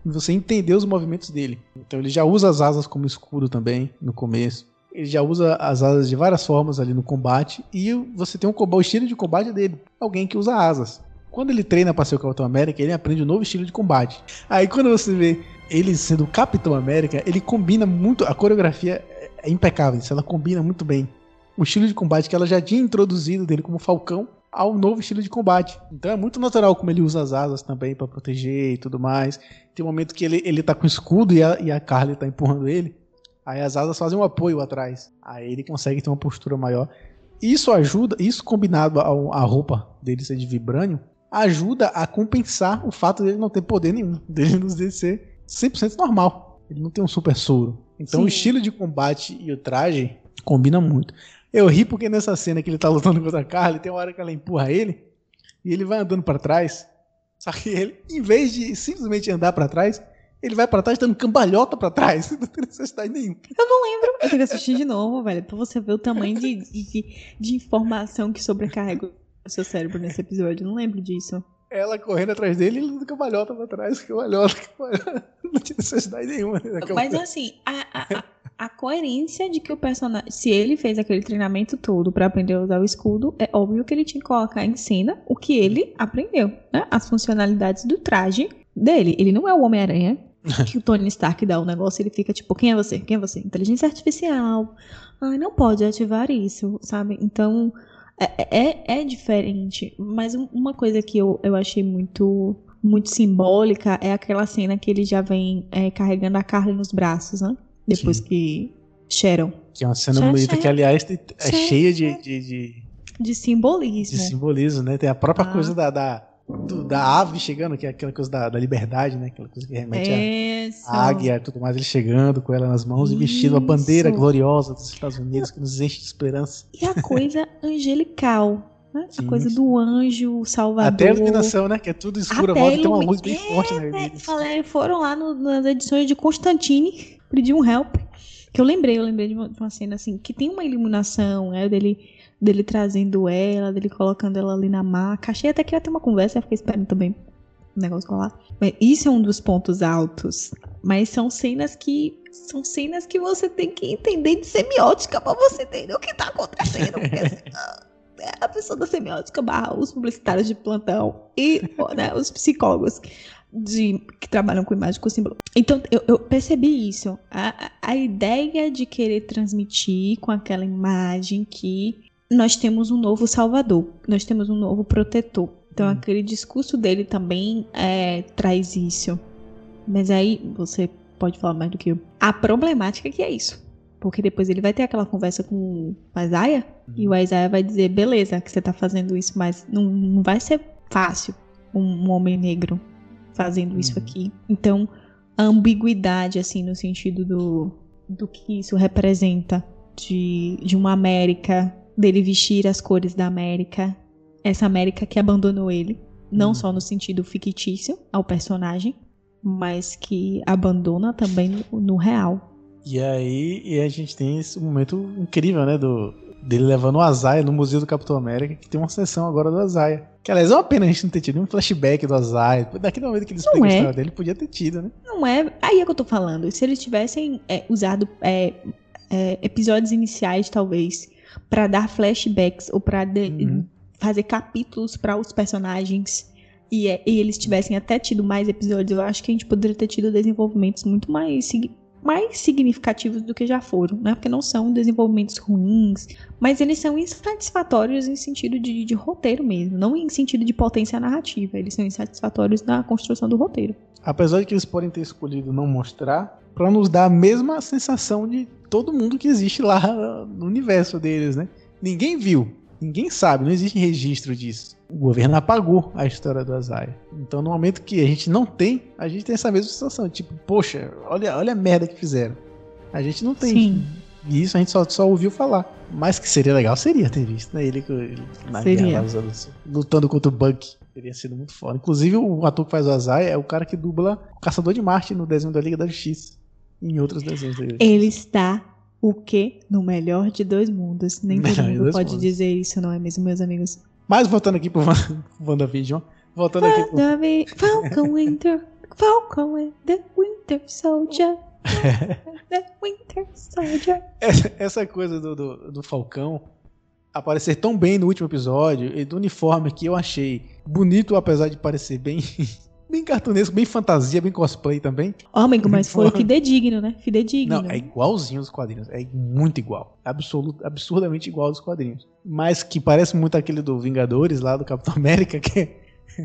e você entender os movimentos dele. Então ele já usa as asas como escudo também, no começo. Ele já usa as asas de várias formas ali no combate. E você tem um o estilo de combate dele. Alguém que usa asas. Quando ele treina para ser o Capitão América, ele aprende um novo estilo de combate. Aí quando você vê ele sendo o Capitão América, ele combina muito. A coreografia é impecável, isso ela combina muito bem. O estilo de combate que ela já tinha introduzido dele como Falcão ao novo estilo de combate. Então é muito natural como ele usa as asas também para proteger e tudo mais. Tem um momento que ele, ele tá com escudo e a, e a Carly tá empurrando ele. Aí as asas fazem um apoio atrás. Aí ele consegue ter uma postura maior. Isso ajuda, isso combinado à roupa dele ser de vibrânio, ajuda a compensar o fato dele não ter poder nenhum, <laughs> dele não ser 100% normal. Ele não tem um super soro. Então Sim. o estilo de combate e o traje combinam muito. Eu ri porque nessa cena que ele tá lutando contra a Carly, tem uma hora que ela empurra ele e ele vai andando para trás. Só que ele, em vez de simplesmente andar para trás, ele vai para trás dando cambalhota para trás. <laughs> Não tem necessidade nenhuma. Eu não lembro. Eu tenho que assistir de novo, velho, pra você ver o tamanho de, de, de informação que sobrecarrega o seu cérebro nesse episódio. Eu não lembro disso. Ela correndo atrás dele e ele cambalhota pra trás, cambalhota, cambalhota. <laughs> Não tinha necessidade nenhuma. Né, Mas assim, a, a, a, coerência de que o personagem. Se ele fez aquele treinamento todo para aprender a usar o escudo, é óbvio que ele tinha que colocar em cena o que ele aprendeu, né? As funcionalidades do traje dele. Ele não é o Homem-Aranha. <laughs> Que o Tony Stark dá o um negócio ele fica tipo, quem é você? Quem é você? Inteligência artificial. Ai, não pode ativar isso, sabe? Então, é, é, é diferente, mas uma coisa que eu, eu achei muito muito simbólica é aquela cena que ele já vem é, carregando a Carly nos braços, né? Depois Sim. que Sharon. Que é uma cena bonita que, aliás, é cheia de, de, de, de simbolismo. De simbolismo, né? Tem a própria ah. coisa da, da, do, da ave chegando, que é aquela coisa da, da liberdade, né? Aquela coisa que remete à águia e tudo mais, ele chegando com ela nas mãos Isso. e vestindo a bandeira gloriosa dos Estados Unidos que nos enche de esperança. E a coisa angelical. Né? A coisa do anjo, salvador. Até a iluminação, né? Que é tudo escuro, Até volta tem uma luz bem é, forte né? Falei, foram lá no, nas edições de Constantine pedir um help. Que eu lembrei, eu lembrei de uma, de uma cena assim, que tem uma iluminação, né? Dele dele trazendo ela, dele colocando ela ali na maca. Achei até que ia ter uma conversa, eu fiquei esperando também o negócio rolar. Mas isso é um dos pontos altos. Mas são cenas que. São cenas que você tem que entender de semiótica pra você entender o que tá acontecendo. <laughs> É a pessoa da semiótica barra os publicitários de plantão e né, os psicólogos de, que trabalham com imagem com símbolo. Então, eu, eu percebi isso. A, a ideia de querer transmitir com aquela imagem que nós temos um novo salvador, nós temos um novo protetor. Então, hum. aquele discurso dele também é, traz isso. Mas aí você pode falar mais do que eu. A problemática é que é isso. Porque depois ele vai ter aquela conversa com o Isaiah hum. e o Isaiah vai dizer: beleza, que você tá fazendo isso, mas não, não vai ser fácil um, um homem negro fazendo isso uhum. aqui. Então, a ambiguidade, assim, no sentido do, do que isso representa de, de uma América dele vestir as cores da América, essa América que abandonou ele, não hum. só no sentido fictício ao personagem, mas que abandona também no, no real. E aí e a gente tem esse momento incrível, né, do dele levando o Azaia no Museu do Capitão América, que tem uma sessão agora do Azaia. Que aliás é uma pena a gente não ter tido um flashback do Azaia. Daquele momento que ele explica é. a história dele, podia ter tido, né? Não é. Aí é que eu tô falando. Se eles tivessem é, usado é, é episódios iniciais, talvez, para dar flashbacks ou para uhum. fazer capítulos para os personagens e, é, e, eles tivessem até tido mais episódios, eu acho que a gente poderia ter tido desenvolvimentos muito mais, mais significativos do que já foram, né? Porque não são desenvolvimentos ruins, mas eles são insatisfatórios em sentido de, de roteiro mesmo, não em sentido de potência narrativa. Eles são insatisfatórios na construção do roteiro. Apesar de que eles podem ter escolhido não mostrar, para nos dar a mesma sensação de todo mundo que existe lá no universo deles, né? Ninguém viu, ninguém sabe, não existe registro disso. O governo apagou a história do Azaia. Então, no momento que a gente não tem, a gente tem essa mesma sensação, tipo, poxa, olha, olha a merda que fizeram. A gente não tem. Sim. E isso a gente só, só ouviu falar. Mas que seria legal, seria ter visto, né? Ele, ele na seria. guerra, lutando contra o Buck. Teria sido muito foda. Inclusive, o ator que faz o Azaia é o cara que dubla o Caçador de Marte no desenho da Liga da Justiça em outros desenhos dele. Ele está o quê? No melhor de dois mundos. Nem <laughs> todo mundo pode mundos. dizer isso, não é mesmo, meus amigos? Mas voltando aqui pro <laughs> WandaVision. Voltando aqui pro... Falcon Winter. Falcon and the Winter Soldier. <laughs> the Winter Soldier. Essa, essa coisa do, do, do Falcão aparecer tão bem no último episódio e do uniforme que eu achei bonito, apesar de parecer bem <laughs> bem cartunesco, bem fantasia, bem cosplay também. Homem, mas foi fidedigno, né? Fidedigno. Não, é igualzinho os quadrinhos. É muito igual. Absoluto, absurdamente igual aos quadrinhos. Mas que parece muito aquele do Vingadores lá do Capitão América, <laughs> que é,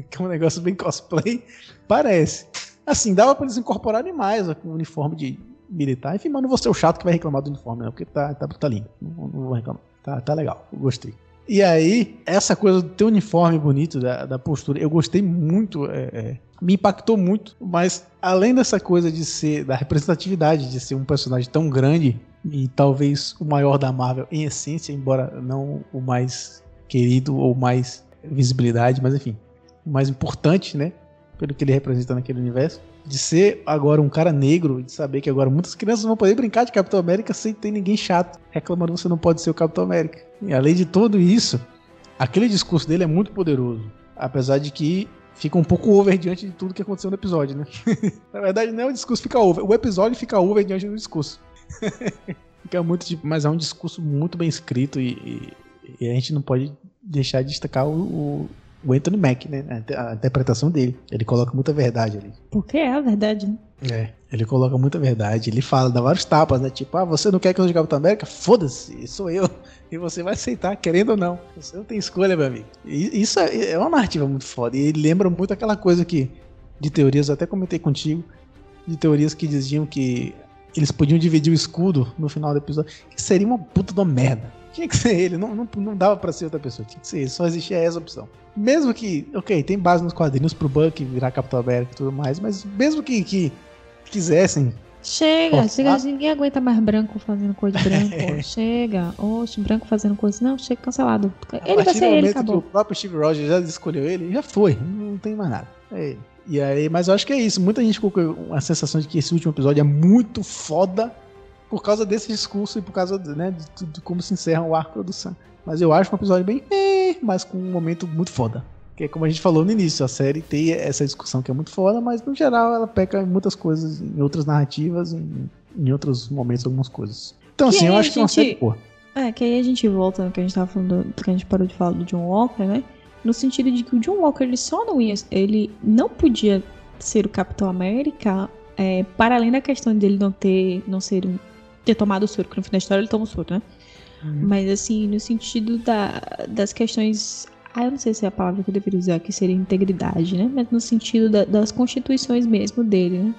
que é um negócio bem cosplay. Parece. Assim, dava pra eles incorporarem mais o uniforme de militar. Enfim, mas não vou ser o chato que vai reclamar do uniforme, não, porque tá, tá, tá lindo. Não, não vou reclamar. Tá, tá legal. Gostei. E aí, essa coisa do teu uniforme bonito, da, da postura, eu gostei muito. É, é, me impactou muito, mas além dessa coisa de ser, da representatividade, de ser um personagem tão grande e talvez o maior da Marvel em essência, embora não o mais querido ou mais visibilidade, mas enfim, o mais importante, né? Pelo que ele representa naquele universo. De ser agora um cara negro, de saber que agora muitas crianças vão poder brincar de Capitão América sem ter ninguém chato reclamando que você não pode ser o Capitão América. E além de tudo isso, aquele discurso dele é muito poderoso. Apesar de que fica um pouco over diante de tudo que aconteceu no episódio, né? <laughs> Na verdade, não é o discurso fica over, o episódio fica over diante do discurso. <laughs> fica muito tipo, mas é um discurso muito bem escrito e, e, e a gente não pode deixar de destacar o, o, o Anthony Mack, né? A, a, interpretação dele. Ele coloca muita verdade ali. Porque é a verdade, né? É, ele coloca muita verdade. Ele fala, dá vários tapas, né? Tipo, ah, você não quer que eu seja Capitão América? Foda-se, sou eu. E você vai aceitar, querendo ou não. Você não tem escolha, meu amigo. E isso é, é uma narrativa muito foda. E ele lembra muito aquela coisa que, de teorias, eu até comentei contigo, de teorias que diziam que eles podiam dividir o escudo no final do episódio. Que seria uma puta de uma merda. Tinha que ser ele, não, não, não dava para ser outra pessoa, tinha que ser ele, só existia essa opção. Mesmo que, ok, tem base nos quadrinhos pro Buck virar Capitão América e tudo mais, mas mesmo que, que quisessem Chega, chega, ninguém aguenta mais branco fazendo coisa de branco. <laughs> é. Chega, oxe, branco fazendo coisa. Não, chega cancelado. Ele vai ser ele, acabou. o próprio Steve Rogers já escolheu ele, já foi, não tem mais nada. É ele. E aí, mas eu acho que é isso. Muita gente ficou com a sensação de que esse último episódio é muito foda por causa desse discurso e por causa né, de, de, como se encerra o arco do Sam. Mas eu acho um episódio bem, eh, mas com um momento muito foda. Que é como a gente falou no início, a série tem essa discussão que é muito foda, mas no geral ela peca em muitas coisas, em outras narrativas, em, em outros momentos, algumas coisas. Então, que assim, eu acho gente, que é uma série boa. É, que aí a gente volta no que a gente tava falando, do, que a gente parou de falar do John Walker, né? No sentido de que o John Walker, ele só não ia, ele não podia ser o Capitão América, é, para além da questão dele não ter, não ser ter tomado o soro, que no fim da história ele toma o soro, né? Uhum. Mas assim, no sentido da, das questões ah, eu não sei se é a palavra que eu deveria usar aqui seria integridade, né? Mas no sentido da, das constituições mesmo dele, né?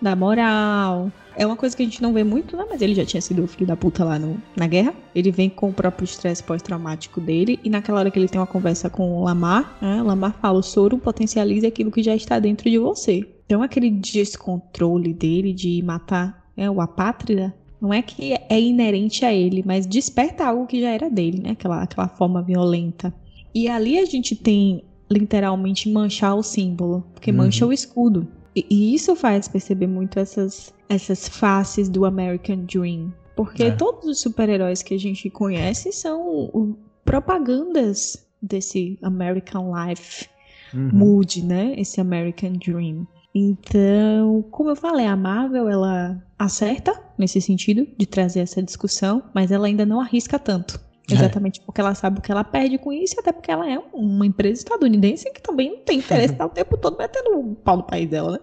Da moral. É uma coisa que a gente não vê muito, né? Mas ele já tinha sido o filho da puta lá no, na guerra. Ele vem com o próprio estresse pós-traumático dele. E naquela hora que ele tem uma conversa com o Lamar, né? Lamar fala: o soro potencializa aquilo que já está dentro de você. Então aquele descontrole dele de matar né, o apátrida não é que é inerente a ele, mas desperta algo que já era dele, né? Aquela, aquela forma violenta. E ali a gente tem literalmente manchar o símbolo, porque uhum. mancha o escudo. E, e, isso faz perceber muito essas, essas faces do American Dream. Porque é. todos os super-heróis que a gente conhece são propagandas desse American Life uhum. mood, né? Esse American Dream. Então, como eu falei, a Marvel ela acerta nesse sentido de trazer essa discussão, mas ela ainda não arrisca tanto. É. Exatamente é. porque ela sabe o que ela perde com isso, até porque ela é uma empresa estadunidense que também não tem interesse estar <laughs> o tempo todo metendo o pau no país dela, né?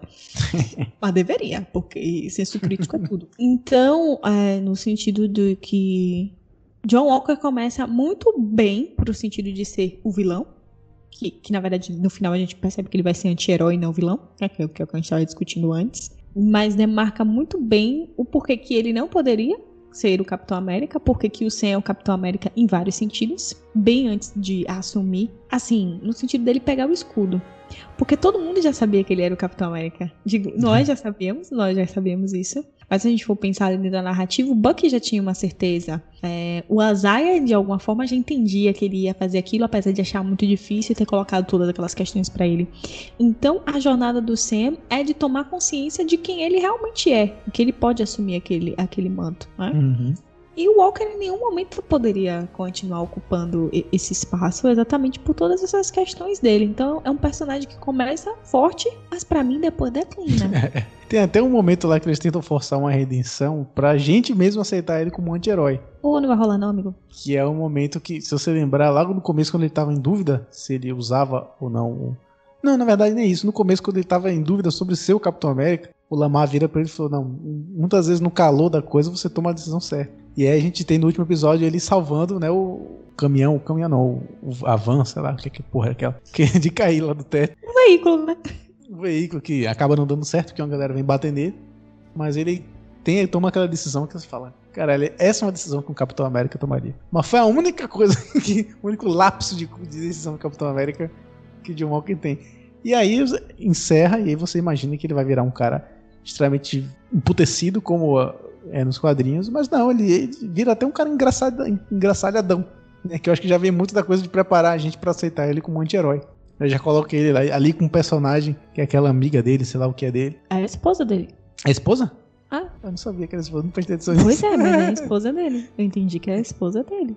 <laughs> Mas deveria, porque senso crítico é tudo. Então, é, no sentido de que John Walker começa muito bem pro sentido de ser o vilão, que, que na verdade no final a gente percebe que ele vai ser anti-herói e não vilão, né? que, é, é o que a gente estava discutindo antes. Mas demarca muito bem o porquê que ele não poderia ser o Capitão América, porque que o Sam é o Capitão América em vários sentidos, bem antes de assumir, assim, no sentido dele pegar o escudo. Porque todo mundo já sabia que ele era o Capitão América. Digo, nós já sabíamos, nós já sabíamos isso. Mas se a gente for pensar dentro da narrativa, o Bucky já tinha uma certeza. É, o Azaia, de alguma forma, já entendia que ele ia fazer aquilo, apesar de achar muito difícil ter colocado todas aquelas questões para ele. Então, a jornada do Sam é de tomar consciência de quem ele realmente é, que ele pode assumir aquele, aquele manto. Né? Uhum. E o Walker em nenhum momento poderia continuar ocupando esse espaço exatamente por todas essas questões dele. Então é um personagem que começa forte, mas para mim depois declina. <laughs> Tem até um momento lá que eles tentam forçar uma redenção pra gente mesmo aceitar ele como um anti-herói. Ou não vai rolar não, amigo? Que é um momento que, se você lembrar, logo no começo quando ele tava em dúvida se ele usava ou não não, na verdade nem isso. No começo, quando ele tava em dúvida sobre ser o Capitão América, o Lamar vira pra ele e falou: Não, muitas vezes no calor da coisa você toma a decisão certa. E aí a gente tem no último episódio ele salvando, né, o caminhão, o caminhão não, o, a van, sei lá, o que, que porra é aquela, que é de cair lá do teto. Um veículo, né? Um veículo que acaba não dando certo, porque uma galera vem bater nele, mas ele tem, toma aquela decisão que você fala, caralho, essa é uma decisão que o Capitão América tomaria. Mas foi a única coisa, <laughs> que, o único lapso de, de decisão do Capitão América que o John Walker tem. E aí encerra, e aí você imagina que ele vai virar um cara extremamente emputecido, como é nos quadrinhos, mas não, ele, ele vira até um cara engraçado, engraçadão. Né, que eu acho que já vem muito da coisa de preparar a gente para aceitar ele como anti-herói. Eu já coloquei ele lá, ali com um personagem que é aquela amiga dele, sei lá o que é dele. É a esposa dele. É a esposa? Ah. Eu não sabia que era esposa, não prestei atenção nisso. Pois é, mas é a <laughs> esposa dele. Eu entendi que é a esposa dele.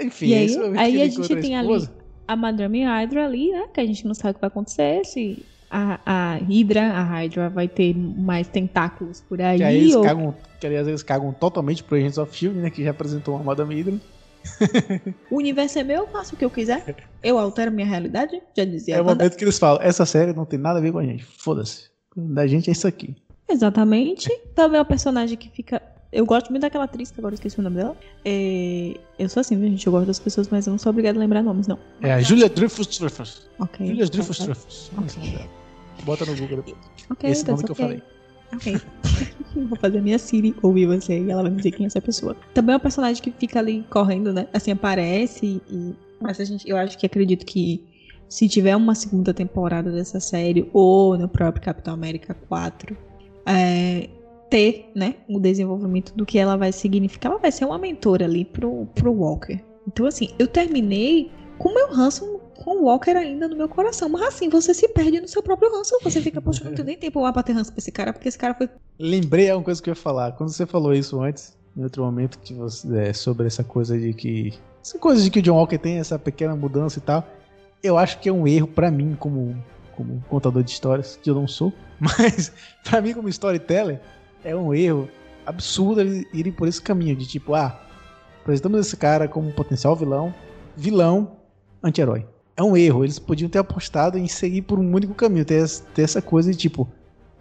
Enfim, e aí, aí a gente tem ali a Madame Hydra ali, né? Que a gente não sabe o que vai acontecer, se a, a Hydra, a Hydra vai ter mais tentáculos por aí. Que aí eles, ou... cagam, que, aliás, eles cagam totalmente pro Agents of Shield, né? Que já apresentou uma Madame Hydra. <laughs> o universo é meu, eu faço o que eu quiser. Eu altero minha realidade, já dizia. É o momento que eles falam, essa série não tem nada a ver com a gente. Foda-se. Da gente é isso aqui. Exatamente. Também é um personagem que fica. Eu gosto muito daquela atriz, que agora eu esqueci o nome dela. É... Eu sou assim, gente. Eu gosto das pessoas, mas eu não sou obrigada a lembrar nomes, não. É a Julia Dreyfus Dreyfus. Ok. Julia Dreyfus Dreyfus. Ok. Bota no Google depois. Ok, Esse nome que eu okay. falei. Ok. <laughs> Vou fazer a minha Siri ouvir você e ela vai me dizer quem é essa pessoa. Também é um personagem que fica ali correndo, né? Assim, aparece e. Mas a gente, eu acho que acredito que se tiver uma segunda temporada dessa série, ou no próprio Capitão América 4, é, ter, né, o desenvolvimento do que ela vai significar. Ela vai ser uma mentora ali pro, pro Walker. Então, assim, eu terminei com o meu ranço com Walker ainda no meu coração. Mas assim, você se perde no seu próprio ranço. Você fica, poxa, não tem nem tempo lá pra ter ranço pra esse cara, porque esse cara foi. Lembrei uma coisa que eu ia falar. Quando você falou isso antes, em outro momento, que você, é, sobre essa coisa de que. Essa coisa de que o John Walker tem essa pequena mudança e tal. Eu acho que é um erro pra mim, como, como contador de histórias, que eu não sou. <laughs> Mas, pra mim, como storyteller, é um erro absurdo eles irem por esse caminho de tipo, ah, apresentamos esse cara como um potencial vilão, vilão, anti-herói. É um erro. Eles podiam ter apostado em seguir por um único caminho, ter, ter essa coisa de tipo,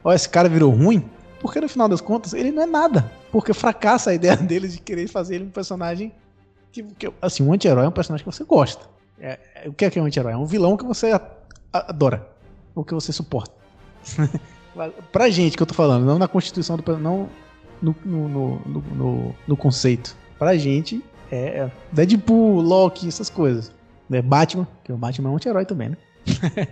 ó, esse cara virou ruim, porque no final das contas ele não é nada. Porque fracassa a ideia <laughs> deles de querer fazer ele um personagem que, que assim, um anti-herói é um personagem que você gosta. É, é, o que é que é um anti-herói? É um vilão que você a, a, adora, ou que você suporta. <laughs> pra gente que eu tô falando, não na constituição do não no, no, no, no, no conceito. Pra gente é Deadpool, Loki, essas coisas. É Batman, que o Batman é um anti-herói também, né? <laughs>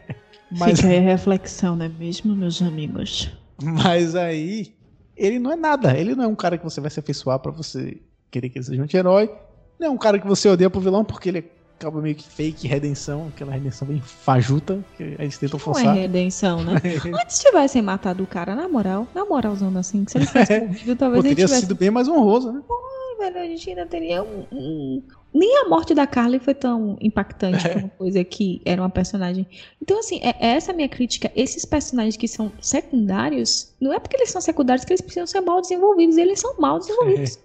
Mas... Fica aí a reflexão, né mesmo, meus amigos? Mas aí, ele não é nada. Ele não é um cara que você vai se afeiçoar pra você querer que ele seja um anti-herói. Não é um cara que você odeia pro vilão porque ele acaba meio que fake redenção, aquela redenção bem fajuta que eles tentam forçar. Não é redenção, né? <laughs> Antes tivessem matado o cara, na moral, na moralzão assim, que se ele fosse <laughs> morrido, talvez Pô, ele teria tivesse... sido bem mais honroso, né? Pô, velho, a gente ainda teria um, um... Nem a morte da Carly foi tão impactante É. como coisa que era uma personagem. Então, assim, é, é essa a minha crítica. Esses personagens que são secundários, não é porque eles são secundários que eles precisam ser mal desenvolvidos, eles são mal desenvolvidos.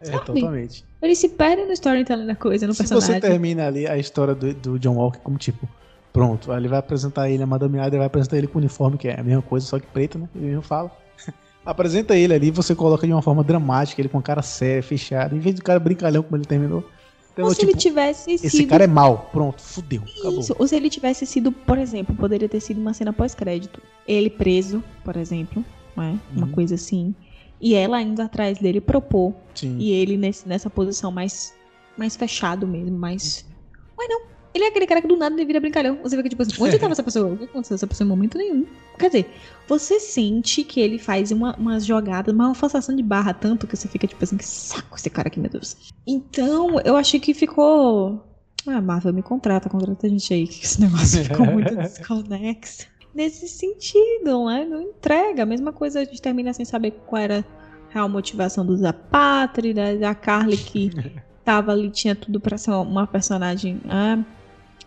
É, Sabe? totalmente. Eles se perdem no storytelling da coisa, no Se personagem. você termina ali a história do, do John Walker como tipo, pronto, ele vai apresentar ele, a Madame Hydra vai apresentar ele com o uniforme, que é a mesma coisa, só que preto, né? Ele mesmo fala. <laughs> Apresenta ele ali, você coloca de uma forma dramática, ele com a cara séria, fechada, em vez do cara brincalhão como ele terminou. Então, Ou se tipo, ele tivesse esse sido cara é mal, pronto, fudeu, acabou. Isso, ou se ele tivesse sido, por exemplo, poderia ter sido uma cena pós-crédito. Ele preso, por exemplo, não é? Uma Uhum. coisa assim. E ela indo atrás dele propor. Sim. E ele nesse, nessa posição mais, mais fechado mesmo, mais. Mas não. Ele é aquele cara que do nada ele vira brincalhão. Você fica tipo assim, onde tava essa pessoa? O que aconteceu essa pessoa em momento nenhum? Quer dizer, você sente que ele faz uma, umas jogadas, uma forçação de barra tanto que você fica tipo assim, que saco esse cara aqui, meu Deus. Então, eu achei que ficou. Ah, Marvel, me contrata, contrata a gente aí, que esse negócio <laughs> ficou muito desconexo. Nesse sentido, né? Não entrega. A mesma coisa, a gente termina sem saber qual era a real motivação do Zapatri, da, da Carly que <laughs> tava ali, tinha tudo pra ser uma- uma personagem ah,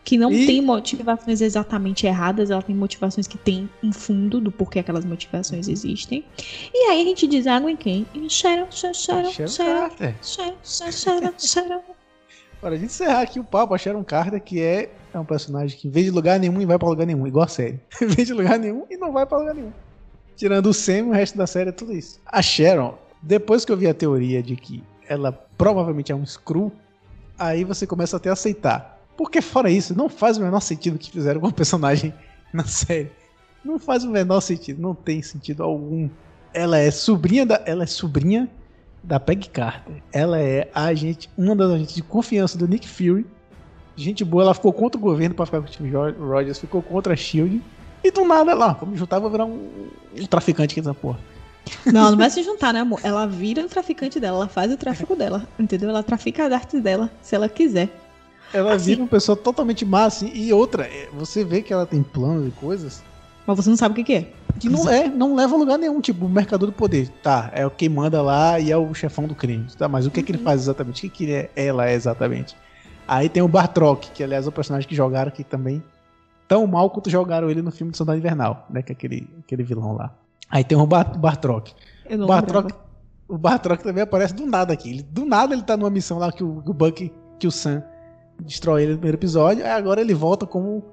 que não E- tem motivações exatamente erradas, ela tem motivações que tem um fundo do porquê aquelas motivações existem. E aí a gente diz água em quem? Em Sharon, Sharon, Sharon, Sharon Sharon. Sharon, Sharon. Para <laughs> a gente encerrar aqui o papo, a Sharon Carter, que é, é um personagem que vem de lugar nenhum e vai pra lugar nenhum, igual a série. <laughs> vem de lugar nenhum e não vai pra lugar nenhum. Tirando o Sam, o resto da série é tudo isso. A Sharon, depois que eu vi a teoria de que ela provavelmente é um Screw, aí você começa até a aceitar. Porque fora isso, não faz o menor sentido o que fizeram com o personagem <laughs> na série. Não faz o menor sentido, não tem sentido algum. Ela é sobrinha da, ela é sobrinha da Peggy Carter. Ela é a agente, uma das agentes de confiança do Nick Fury. Gente boa, ela ficou contra o governo pra ficar com o Jo- Rogers, ficou contra a Shield. E do nada lá, vamos juntar, vou virar um, um traficante aqui nessa porra. Não, não vai <laughs> se juntar, né, amor? Ela vira o traficante dela, ela faz o tráfico dela, entendeu? Ela trafica as artes dela, se ela quiser. Ela Assim- vira uma pessoa totalmente má, assim. E outra, é, você vê que ela tem planos e coisas Mas você não sabe o que, que é. que não é, não leva a lugar nenhum. Tipo, o mercador do poder. Tá, é o quem manda lá e é o chefão do crime. Tá, mas o que, que ele faz exatamente? O que, que é- ela é exatamente? Aí tem o Bartrock, que aliás é o personagem que jogaram aqui também. Tão mal quanto jogaram ele no filme de Soldado Invernal, né? Que é aquele, aquele vilão lá. Aí tem o Bar Bartrock. Eu não Bartrock, lembrava. o Bartrock também aparece do nada aqui. Ele, do nada ele tá numa missão lá que o, que o Buck, que o Sam destrói ele no primeiro episódio. Aí agora ele volta como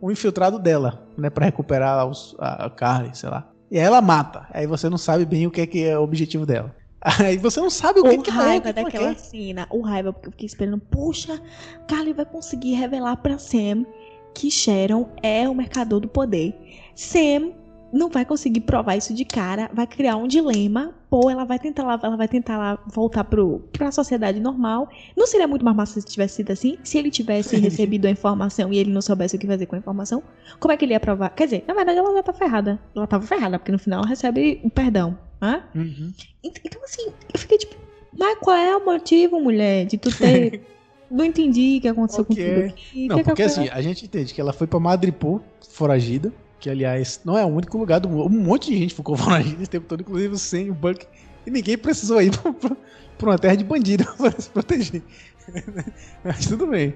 um infiltrado dela, né? Pra recuperar os, a, a Carly, sei lá. E aí ela mata. Aí você não sabe bem o que é, que é o objetivo dela. <laughs> Aí você não sabe o que, O que é, o raiva que que ela daquela quer. cena, o raiva, porque eu fiquei esperando, puxa, Carly vai conseguir revelar pra Sam que Sharon é o mercador do poder. Sam não vai conseguir provar isso de cara, vai criar um dilema, pô, ela vai tentar lá, ela vai tentar lá voltar pro, pra sociedade normal. Não seria muito mais massa se tivesse sido assim? Se ele tivesse <laughs> recebido a informação e ele não soubesse o que fazer com a informação, como é que ele ia provar? Quer dizer, na verdade ela já tá ferrada. Ela tava ferrada, porque no final ela recebe o perdão, né? Uhum. Ent- Então, assim, eu fiquei tipo, mas qual é o motivo, mulher, de tu ter. <laughs> Não entendi o que aconteceu Qual com que tudo aqui. Não, que que porque aconteceu? assim, a gente entende que ela foi pra Madripoor, foragida, que aliás não é o único lugar do mundo. Um monte de gente ficou foragida esse tempo todo, inclusive o e o Buck. E ninguém precisou ir <laughs> pra uma terra de bandido <laughs> pra se proteger. <laughs> Mas tudo bem.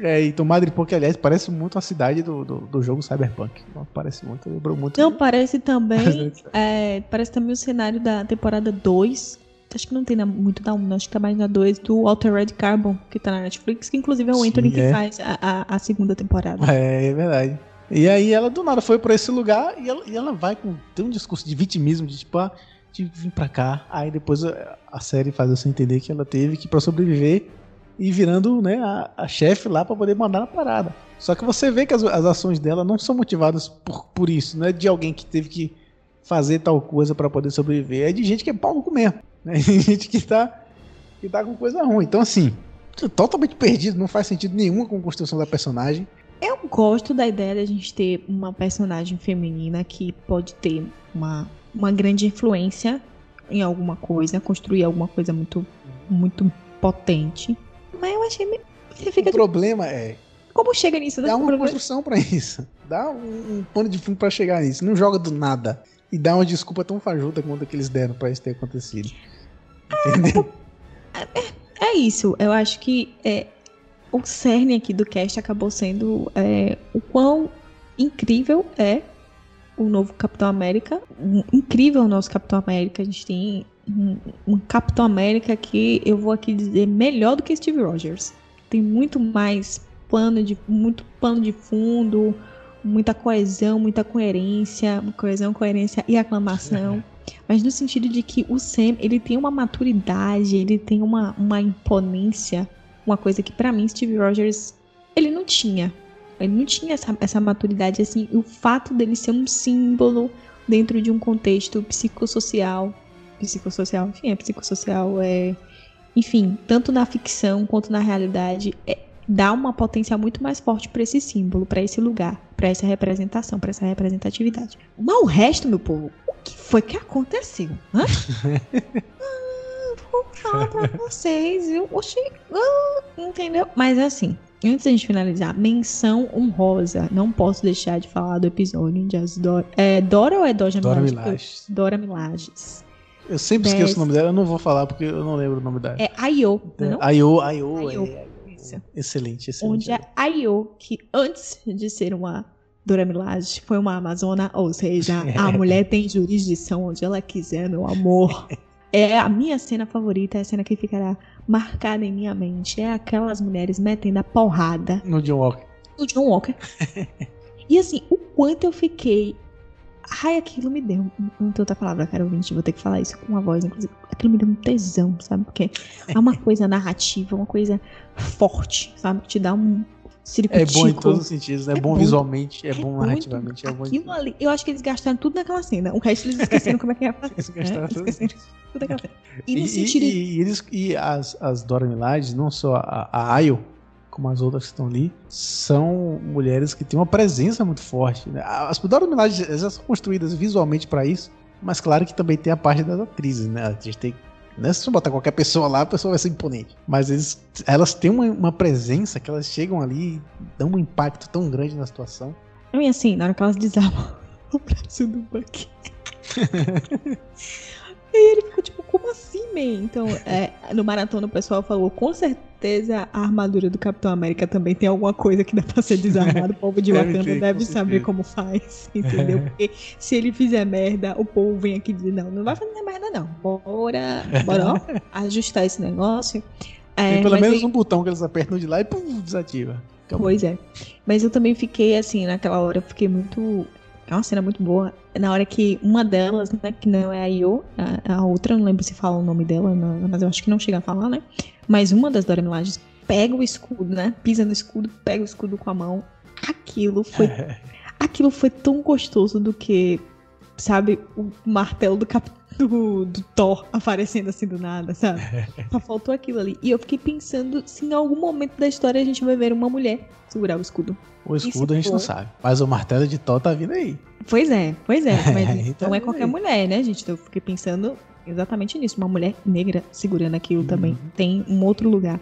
É, então Madripoor, que aliás parece muito a cidade do, do, do jogo Cyberpunk. Parece muito, lembrou muito. Não, parece também. Parece- é, parece também o cenário da temporada 2. Acho que não tem na- muito da 1, não. Acho que tá mais na 2 do Altered Carbon, que tá na Netflix, que inclusive é o Sim, Anthony que é. faz a, a, a segunda temporada. É, é verdade. E aí ela do nada foi pra esse lugar e ela, e ela vai com tem um discurso de vitimismo, de tipo, ah, de vir pra cá. Aí depois a, a série faz você entender que ela teve que pra sobreviver e virando, né, a, a chefe lá pra poder mandar na parada. Só que você vê que as, as ações dela não são motivadas por, por isso, não é de alguém que teve que fazer tal coisa pra poder sobreviver, é de gente que é cu mesmo, né? <laughs> gente que tá que tá com coisa ruim. Então assim, totalmente perdido, não faz sentido nenhum com a construção da personagem. Eu gosto da ideia da gente ter uma personagem feminina que pode ter uma, uma grande influência em alguma coisa, construir alguma coisa muito, muito potente. Mas eu achei meio. Você O fica tipo, problema é como chega nisso? dá uma Problema- construção pra isso. Dá um, um pano de fundo pra chegar nisso. Não joga do nada. E dá uma desculpa tão fajuta quanto a que eles deram pra isso ter acontecido. Entendeu? É isso. Eu acho que é, o cerne aqui do cast acabou sendo é, o quão incrível é o novo Capitão América. Incrível o nosso Capitão América. A gente tem um, um Capitão América que eu vou aqui dizer melhor do que Steve Rogers. Tem muito mais plano de muito pano de fundo, muita coesão, muita coerência, coesão, coerência e aclamação. Mas no sentido de que o Sam, ele tem uma maturidade, ele tem uma, uma imponência, uma coisa que pra mim Steve Rogers, ele não tinha. Ele não tinha essa, essa maturidade, assim, o fato dele ser um símbolo dentro de um contexto psicossocial, psicossocial, enfim, é psicossocial, é... Enfim, tanto na ficção quanto na realidade, é- dá uma potência muito mais forte pra esse símbolo, pra esse lugar, pra essa representação, pra essa representatividade. Mas o resto, meu povo, o que foi que aconteceu? Hã? <laughs> vou falar pra vocês, viu? Oxi, ah, entendeu? Mas assim, antes da gente finalizar, menção honrosa. Não posso deixar de falar do episódio de as Dora. É Dora ou é Doja Dora? Milajes. Dora Milajes. Eu sempre esqueço Dez. o nome dela, eu não vou falar porque eu não lembro o nome dela. É Ayo, é não? Ayo, Ayo, é-. Excelente, excelente. Onde a Ayo, que antes de ser uma Dora Milaje, foi uma Amazona, ou seja, a <laughs> mulher tem jurisdição onde ela quiser, meu amor. <laughs> É a minha cena favorita, é a cena que ficará marcada em minha mente. É aquelas mulheres metendo a porrada No John Walker. no John Walker. <laughs> e assim, o quanto eu fiquei. Ai, aquilo me deu. Não tem outra palavra, cara, ouvinte. Vou ter que falar isso com uma voz, inclusive. Aquilo me deu um tesão, sabe? Porque é uma <laughs> coisa narrativa, uma coisa forte, sabe? Que te dá um. É bom em todos os sentidos, né? É É bom visualmente, é, É bom narrativamente, é bom Aquilo ali, eu acho que eles gastaram tudo naquela cena. O resto eles esqueceram como é que ia fazer. <laughs> Eles né? gastaram Eles tudo. esqueceram tudo naquela cena. E E, sentido. e- e eles, e as, as Dora Milajes, não só a, a Ayo, como as outras que estão ali, são mulheres que têm uma presença muito forte. né? As Dora Milajes elas já são construídas visualmente para isso, mas claro que também tem a parte das atrizes, né? A gente tem. Não é se você botar qualquer pessoa lá, a pessoa vai ser imponente. Mas eles, elas têm uma, uma presença que elas chegam ali e dão um impacto tão grande na situação. E assim, na hora que elas desarmam <laughs> o braço do Buck. <laughs> e ele ficou tipo como assim, man? Então, é, no maratona o pessoal falou, com certeza a armadura do Capitão América também tem alguma coisa que dá pra ser desarmado. O povo de Wakanda deve, deve saber como faz, <laughs> entendeu? Porque se ele fizer merda, o povo vem aqui dizer, não, não vai fazer merda não. Bora, bora ó, <laughs> ajustar esse negócio. É, tem pelo menos um botão que eles apertam de lá e pum, desativa. Acabou. Pois é. Mas eu também fiquei assim, naquela hora, fiquei muito é uma cena muito boa. Na hora que uma delas, né, que não é a Io, a, a outra, não lembro se fala o nome dela, não, mas eu acho que não chega a falar, né? Mas uma das Dora Milages pega o escudo, né? Pisa no escudo, pega o escudo com a mão. Aquilo foi. <laughs> aquilo foi tão gostoso do que, sabe, o martelo do capitão do, do, Thor aparecendo assim do nada, sabe? <laughs> Só faltou aquilo ali. E eu fiquei pensando se em algum momento da história a gente vai ver uma mulher segurar o escudo. O escudo a gente não sabe. Mas o martelo de Thor tá vindo aí. Pois é, pois é. <laughs> Mas não é qualquer aí. mulher, né, gente? Então eu fiquei pensando exatamente nisso. Uma mulher negra segurando aquilo uhum. também tem um outro lugar.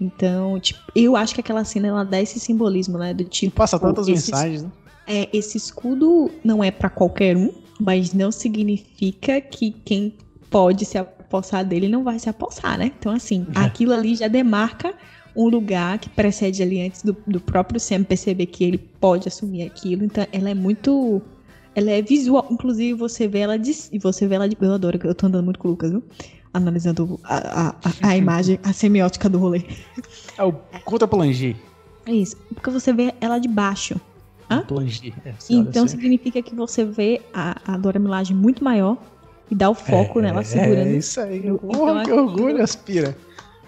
Então, tipo, eu acho que aquela cena ela dá esse simbolismo, né? Do tipo. Passa tantas mensagens, né? É, esse escudo não é para qualquer um, mas não significa que quem pode se apossar dele não vai se apossar, né? Então, assim, <laughs> aquilo ali já demarca um lugar que precede ali antes do, do próprio Sam perceber que ele pode assumir aquilo. Então, ela é muito. Ela é visual. Inclusive, você vê ela de. Você vê ela de. Eu adoro, eu tô andando muito com o Lucas, viu? Analisando a, a, a, a <laughs> imagem, a semiótica do rolê. É o contra-plangir. É isso. Porque você vê ela de baixo. Hã? É, então assim. significa que você vê a, a Dora Milaje muito maior e dá o foco é, nela segurando. É isso aí. Então, oh, que orgulho, aspira.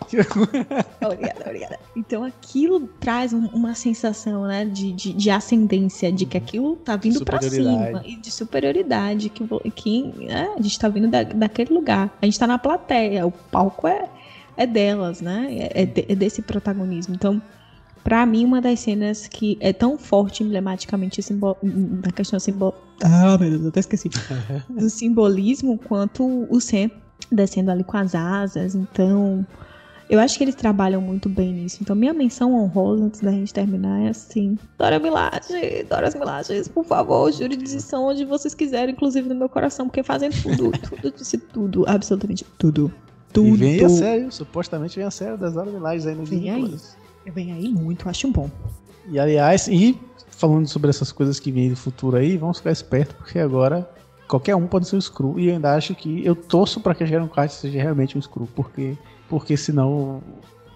<laughs> obrigada, obrigada. Então aquilo traz um, uma sensação, né, de, de, de, ascendência, de que aquilo tá vindo para cima e de superioridade, que, que né, a gente tá vindo da, daquele lugar. A gente tá na plateia, o palco é, é delas, né? É, é, de, é desse protagonismo. Então, para mim, uma das cenas que é tão forte emblematicamente simbol... na questão simbol... Ah, meu Deus, eu até esqueci. do simbolismo, quanto o Sam descendo ali com as asas. Então, eu acho que eles trabalham muito bem nisso. Então, minha menção honrosa antes da gente terminar é assim: Dora Milagre, Dora Milages, por favor, jurisdição onde vocês quiserem, inclusive no meu coração, porque fazem tudo, <laughs> tudo, disse tudo, absolutamente tudo. Tudo. E vem a sério, supostamente vem a sério das Dora Milages aí no Vem aí. Vem aí muito, acho bom. E aliás, e falando sobre essas coisas que vêm do futuro aí, vamos ficar esperto, porque agora qualquer um pode ser um Screw. E eu ainda acho que eu torço para que a Sharon Carter seja realmente um Screw, porque porque senão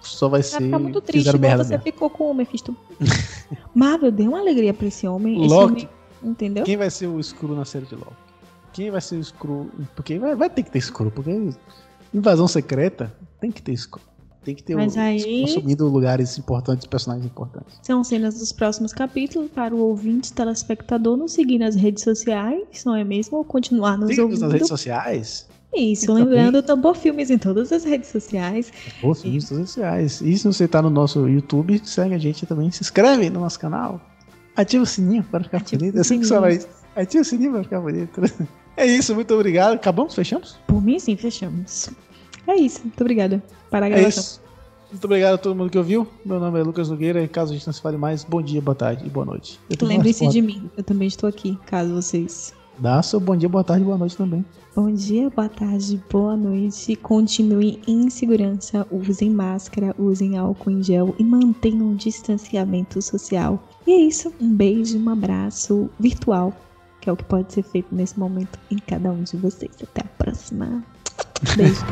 só vai, vai ser. Ficar muito triste, igual você mesmo. ficou com o Mephisto. <laughs> Marvel, deu uma alegria pra esse homem. Esse Loki. Homem, entendeu? Quem vai ser o Screw na série de Loki? Quem vai ser o Screw? Porque vai, vai ter que ter Screw, porque invasão secreta tem que ter Screw. Tem que ter Mas o, aí... consumindo lugares importantes, personagens importantes. São cenas dos próximos capítulos para o ouvinte, telespectador, nos seguir nas redes sociais, não é mesmo? Ou continuar nos ouvindo. nas redes sociais? Isso, então, lembrando, Tambor Filmes em todas as redes sociais. Tambor Filmes em todas as redes sociais. E se você está no nosso YouTube, segue a gente também, se inscreve no nosso canal. Ativa o sininho para ficar Ativa bonito. Eu sei que só vai. Ativa o sininho para ficar bonito. <laughs> É isso, muito obrigado. Acabamos? Fechamos? Por mim, sim, fechamos. É isso, muito obrigada. Para a gravação. É isso. Muito obrigado a todo mundo que ouviu. Meu nome é Lucas Nogueira e caso a gente não se fale mais, bom dia, boa tarde e boa noite. Lembre-se de mim, eu também estou aqui, caso vocês Dá seu bom dia, boa tarde, boa noite também. Bom dia, boa tarde, boa noite. Continue em segurança, usem máscara, usem álcool em gel e mantenham um distanciamento social. E é isso, um beijo, um abraço virtual, que é o que pode ser feito nesse momento em cada um de vocês. Até a próxima. Beijo.